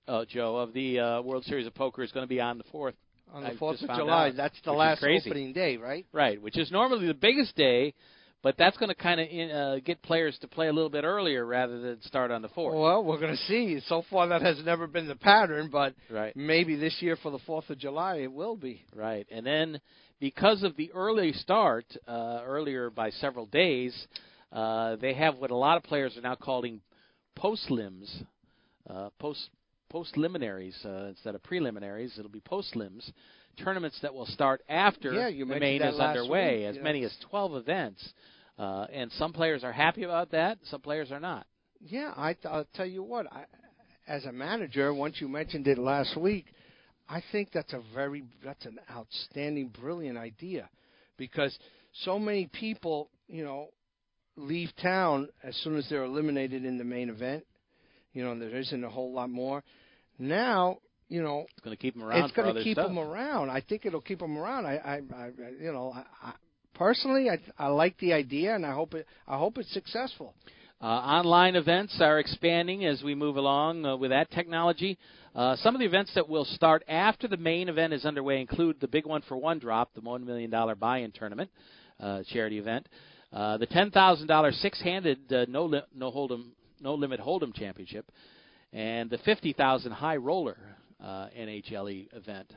uh, Joe, of the uh, World Series of Poker is going to be on the 4th. On the I 4th of July, out, that's the last opening day, right? Right, which is normally the biggest day, but that's going to kind of uh, get players to play a little bit earlier rather than start on the 4th. Well, we're going to see. So far, that has never been the pattern, but Right. maybe this year for the 4th of July, it will be. Right, and then because of the early start, uh, earlier by several days, uh, they have what a lot of players are now calling post limbs, uh, post post-liminaries uh, instead of preliminaries. It'll be post-lims tournaments that will start after Yeah, the main is underway, week, as many as 12 events. Uh, and some players are happy about that. Some players are not. Yeah, I, I'll tell you what. I, as a manager, once you mentioned it last week, I think that's a very that's an outstanding, brilliant idea, because so many people, you know, leave town as soon as they're eliminated in the main event. You know, there isn't a whole lot more. Now, you know, It's going to keep them around. it's going to keep them around. I think it'll keep them around. I, I, I you know, I, I, personally, I, I like the idea, and I hope it, I hope it's successful. Uh, online events are expanding as we move along uh, with that technology. Uh, some of the events that will start after the main event is underway include the big one for one drop, the $1 million buy-in tournament, uh, charity event, uh, the $10,000 six-handed uh, no, li- no, hold'em, no limit hold'em championship, and the 50,000 high roller uh, NHLE event.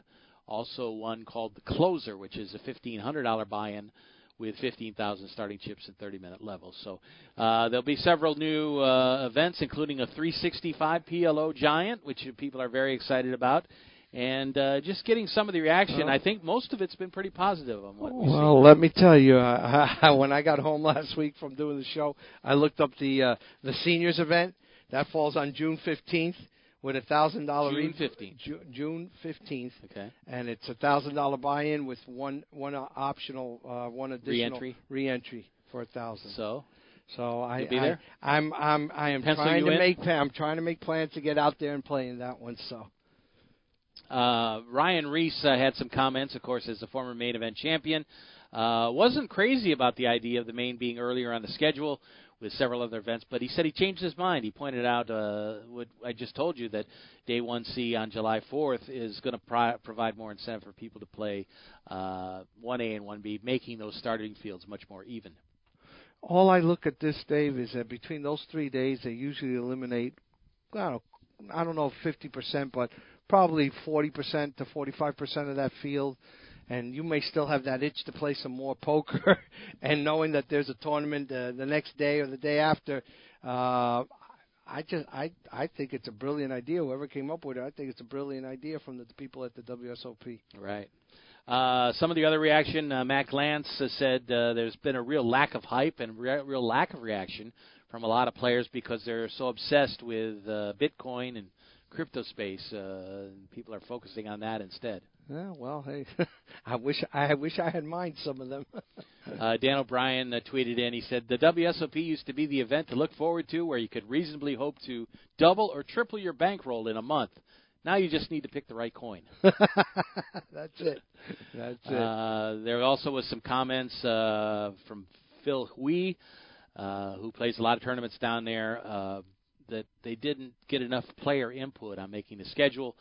Also one called the Closer, which is a $1,500 buy-in with 15,000 starting chips and 30-minute levels. So uh, there'll be several new uh, events, including a 365 PLO Giant, which people are very excited about. And uh, just getting some of the reaction, I think most of it's been pretty positive on what we Well, let me tell you, uh, when I got home last week from doing the show, I looked up the uh, the seniors event. That falls on June fifteenth with a thousand dollar June 15th. June fifteenth, Okay. and it's a thousand dollar buy-in with one one optional uh, one additional Re-entry? re-entry for a thousand. So, So I, You'll be I there? I'm I'm I am Pencil trying to in? make I'm trying to make plans to get out there and play in that one. So Uh, Ryan Riess uh, had some comments, of course, as the former main event champion. Uh, wasn't crazy about the idea of the main being earlier on the schedule, with several other events. But he said he changed his mind. He pointed out uh, what I just told you that Day 1C on July 4th is going to pro- provide more incentive for people to play uh, 1A and 1B, making those starting fields much more even. All I look at this, Dave, is that between those three days, they usually eliminate, I don't know, I don't know, 50%, but probably 40% to 45% of that field and you may still have that itch to play some more poker. and knowing that there's a tournament uh, the next day or the day after, uh, I just I I think it's a brilliant idea. Whoever came up with it, I think it's a brilliant idea from the people at the WSOP. Right. Uh, some of the other reaction, uh, Mac Lance said uh, there's been a real lack of hype and re- real lack of reaction from a lot of players because they're so obsessed with uh, Bitcoin and crypto space. Uh, people are focusing on that instead. Yeah, well, hey, I wish I wish I had mined some of them. uh, Dan O'Brien uh, tweeted in. He said the WSOP used to be the event to look forward to, where you could reasonably hope to double or triple your bankroll in a month. Now you just need to pick the right coin. That's it. That's it. Uh, there also was some comments uh, from Phil Hui, uh, who plays a lot of tournaments down there, uh, that they didn't get enough player input on making the schedule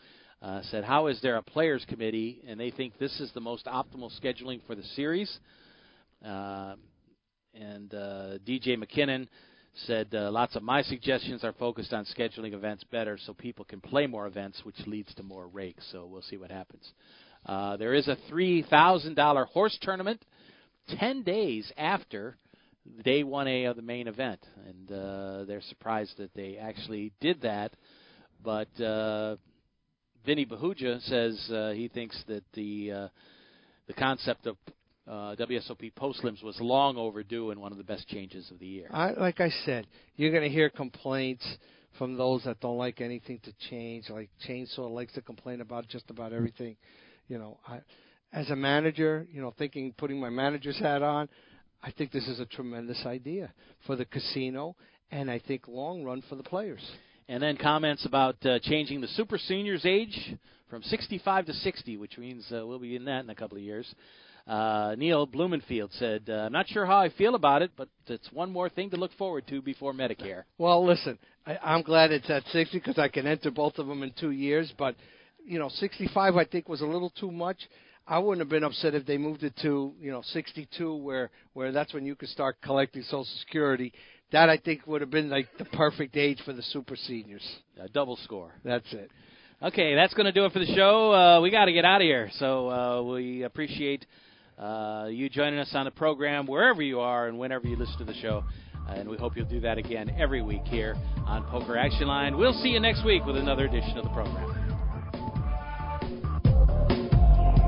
uh, said, How is there a players committee? And they think this is the most optimal scheduling for the series. Uh, and uh, DJ MacKinnon said, uh, Lots of my suggestions are focused on scheduling events better so people can play more events, which leads to more rakes. So we'll see what happens. Uh, there is a $3,000 horse tournament 10 days after day 1A of the main event. And uh, they're surprised that they actually did that. But Vinny Pahuja says uh, he thinks that the uh, the concept of uh, WSOP postlims was long overdue and one of the best changes of the year. I, like I said, you're going to hear complaints from those that don't like anything to change. Like Chainsaw likes to complain about just about everything. You know, I, as a manager, you know, thinking putting my manager's hat on, I think this is a tremendous idea for the casino, and I think long run for the players. And then comments about uh, changing the super seniors age from 65 to 60, which means uh, we'll be in that in a couple of years. Uh, Neil Blumenfield said, uh, "I'm not sure how I feel about it, but it's one more thing to look forward to before Medicare." Well, listen, I, I'm glad it's at 60 because I can enter both of them in two years. But you know, 65 I think was a little too much. I wouldn't have been upset if they moved it to you know 62, where where that's when you could start collecting Social Security that I think would have been like the perfect age for the super seniors. A double score. That's it. Okay, that's going to do it for the show. Uh, we got to get out of here. So uh, we appreciate uh, you joining us on the program wherever you are and whenever you listen to the show. and we hope you'll do that again every week here on Poker Action Line. We'll see you next week with another edition of the program.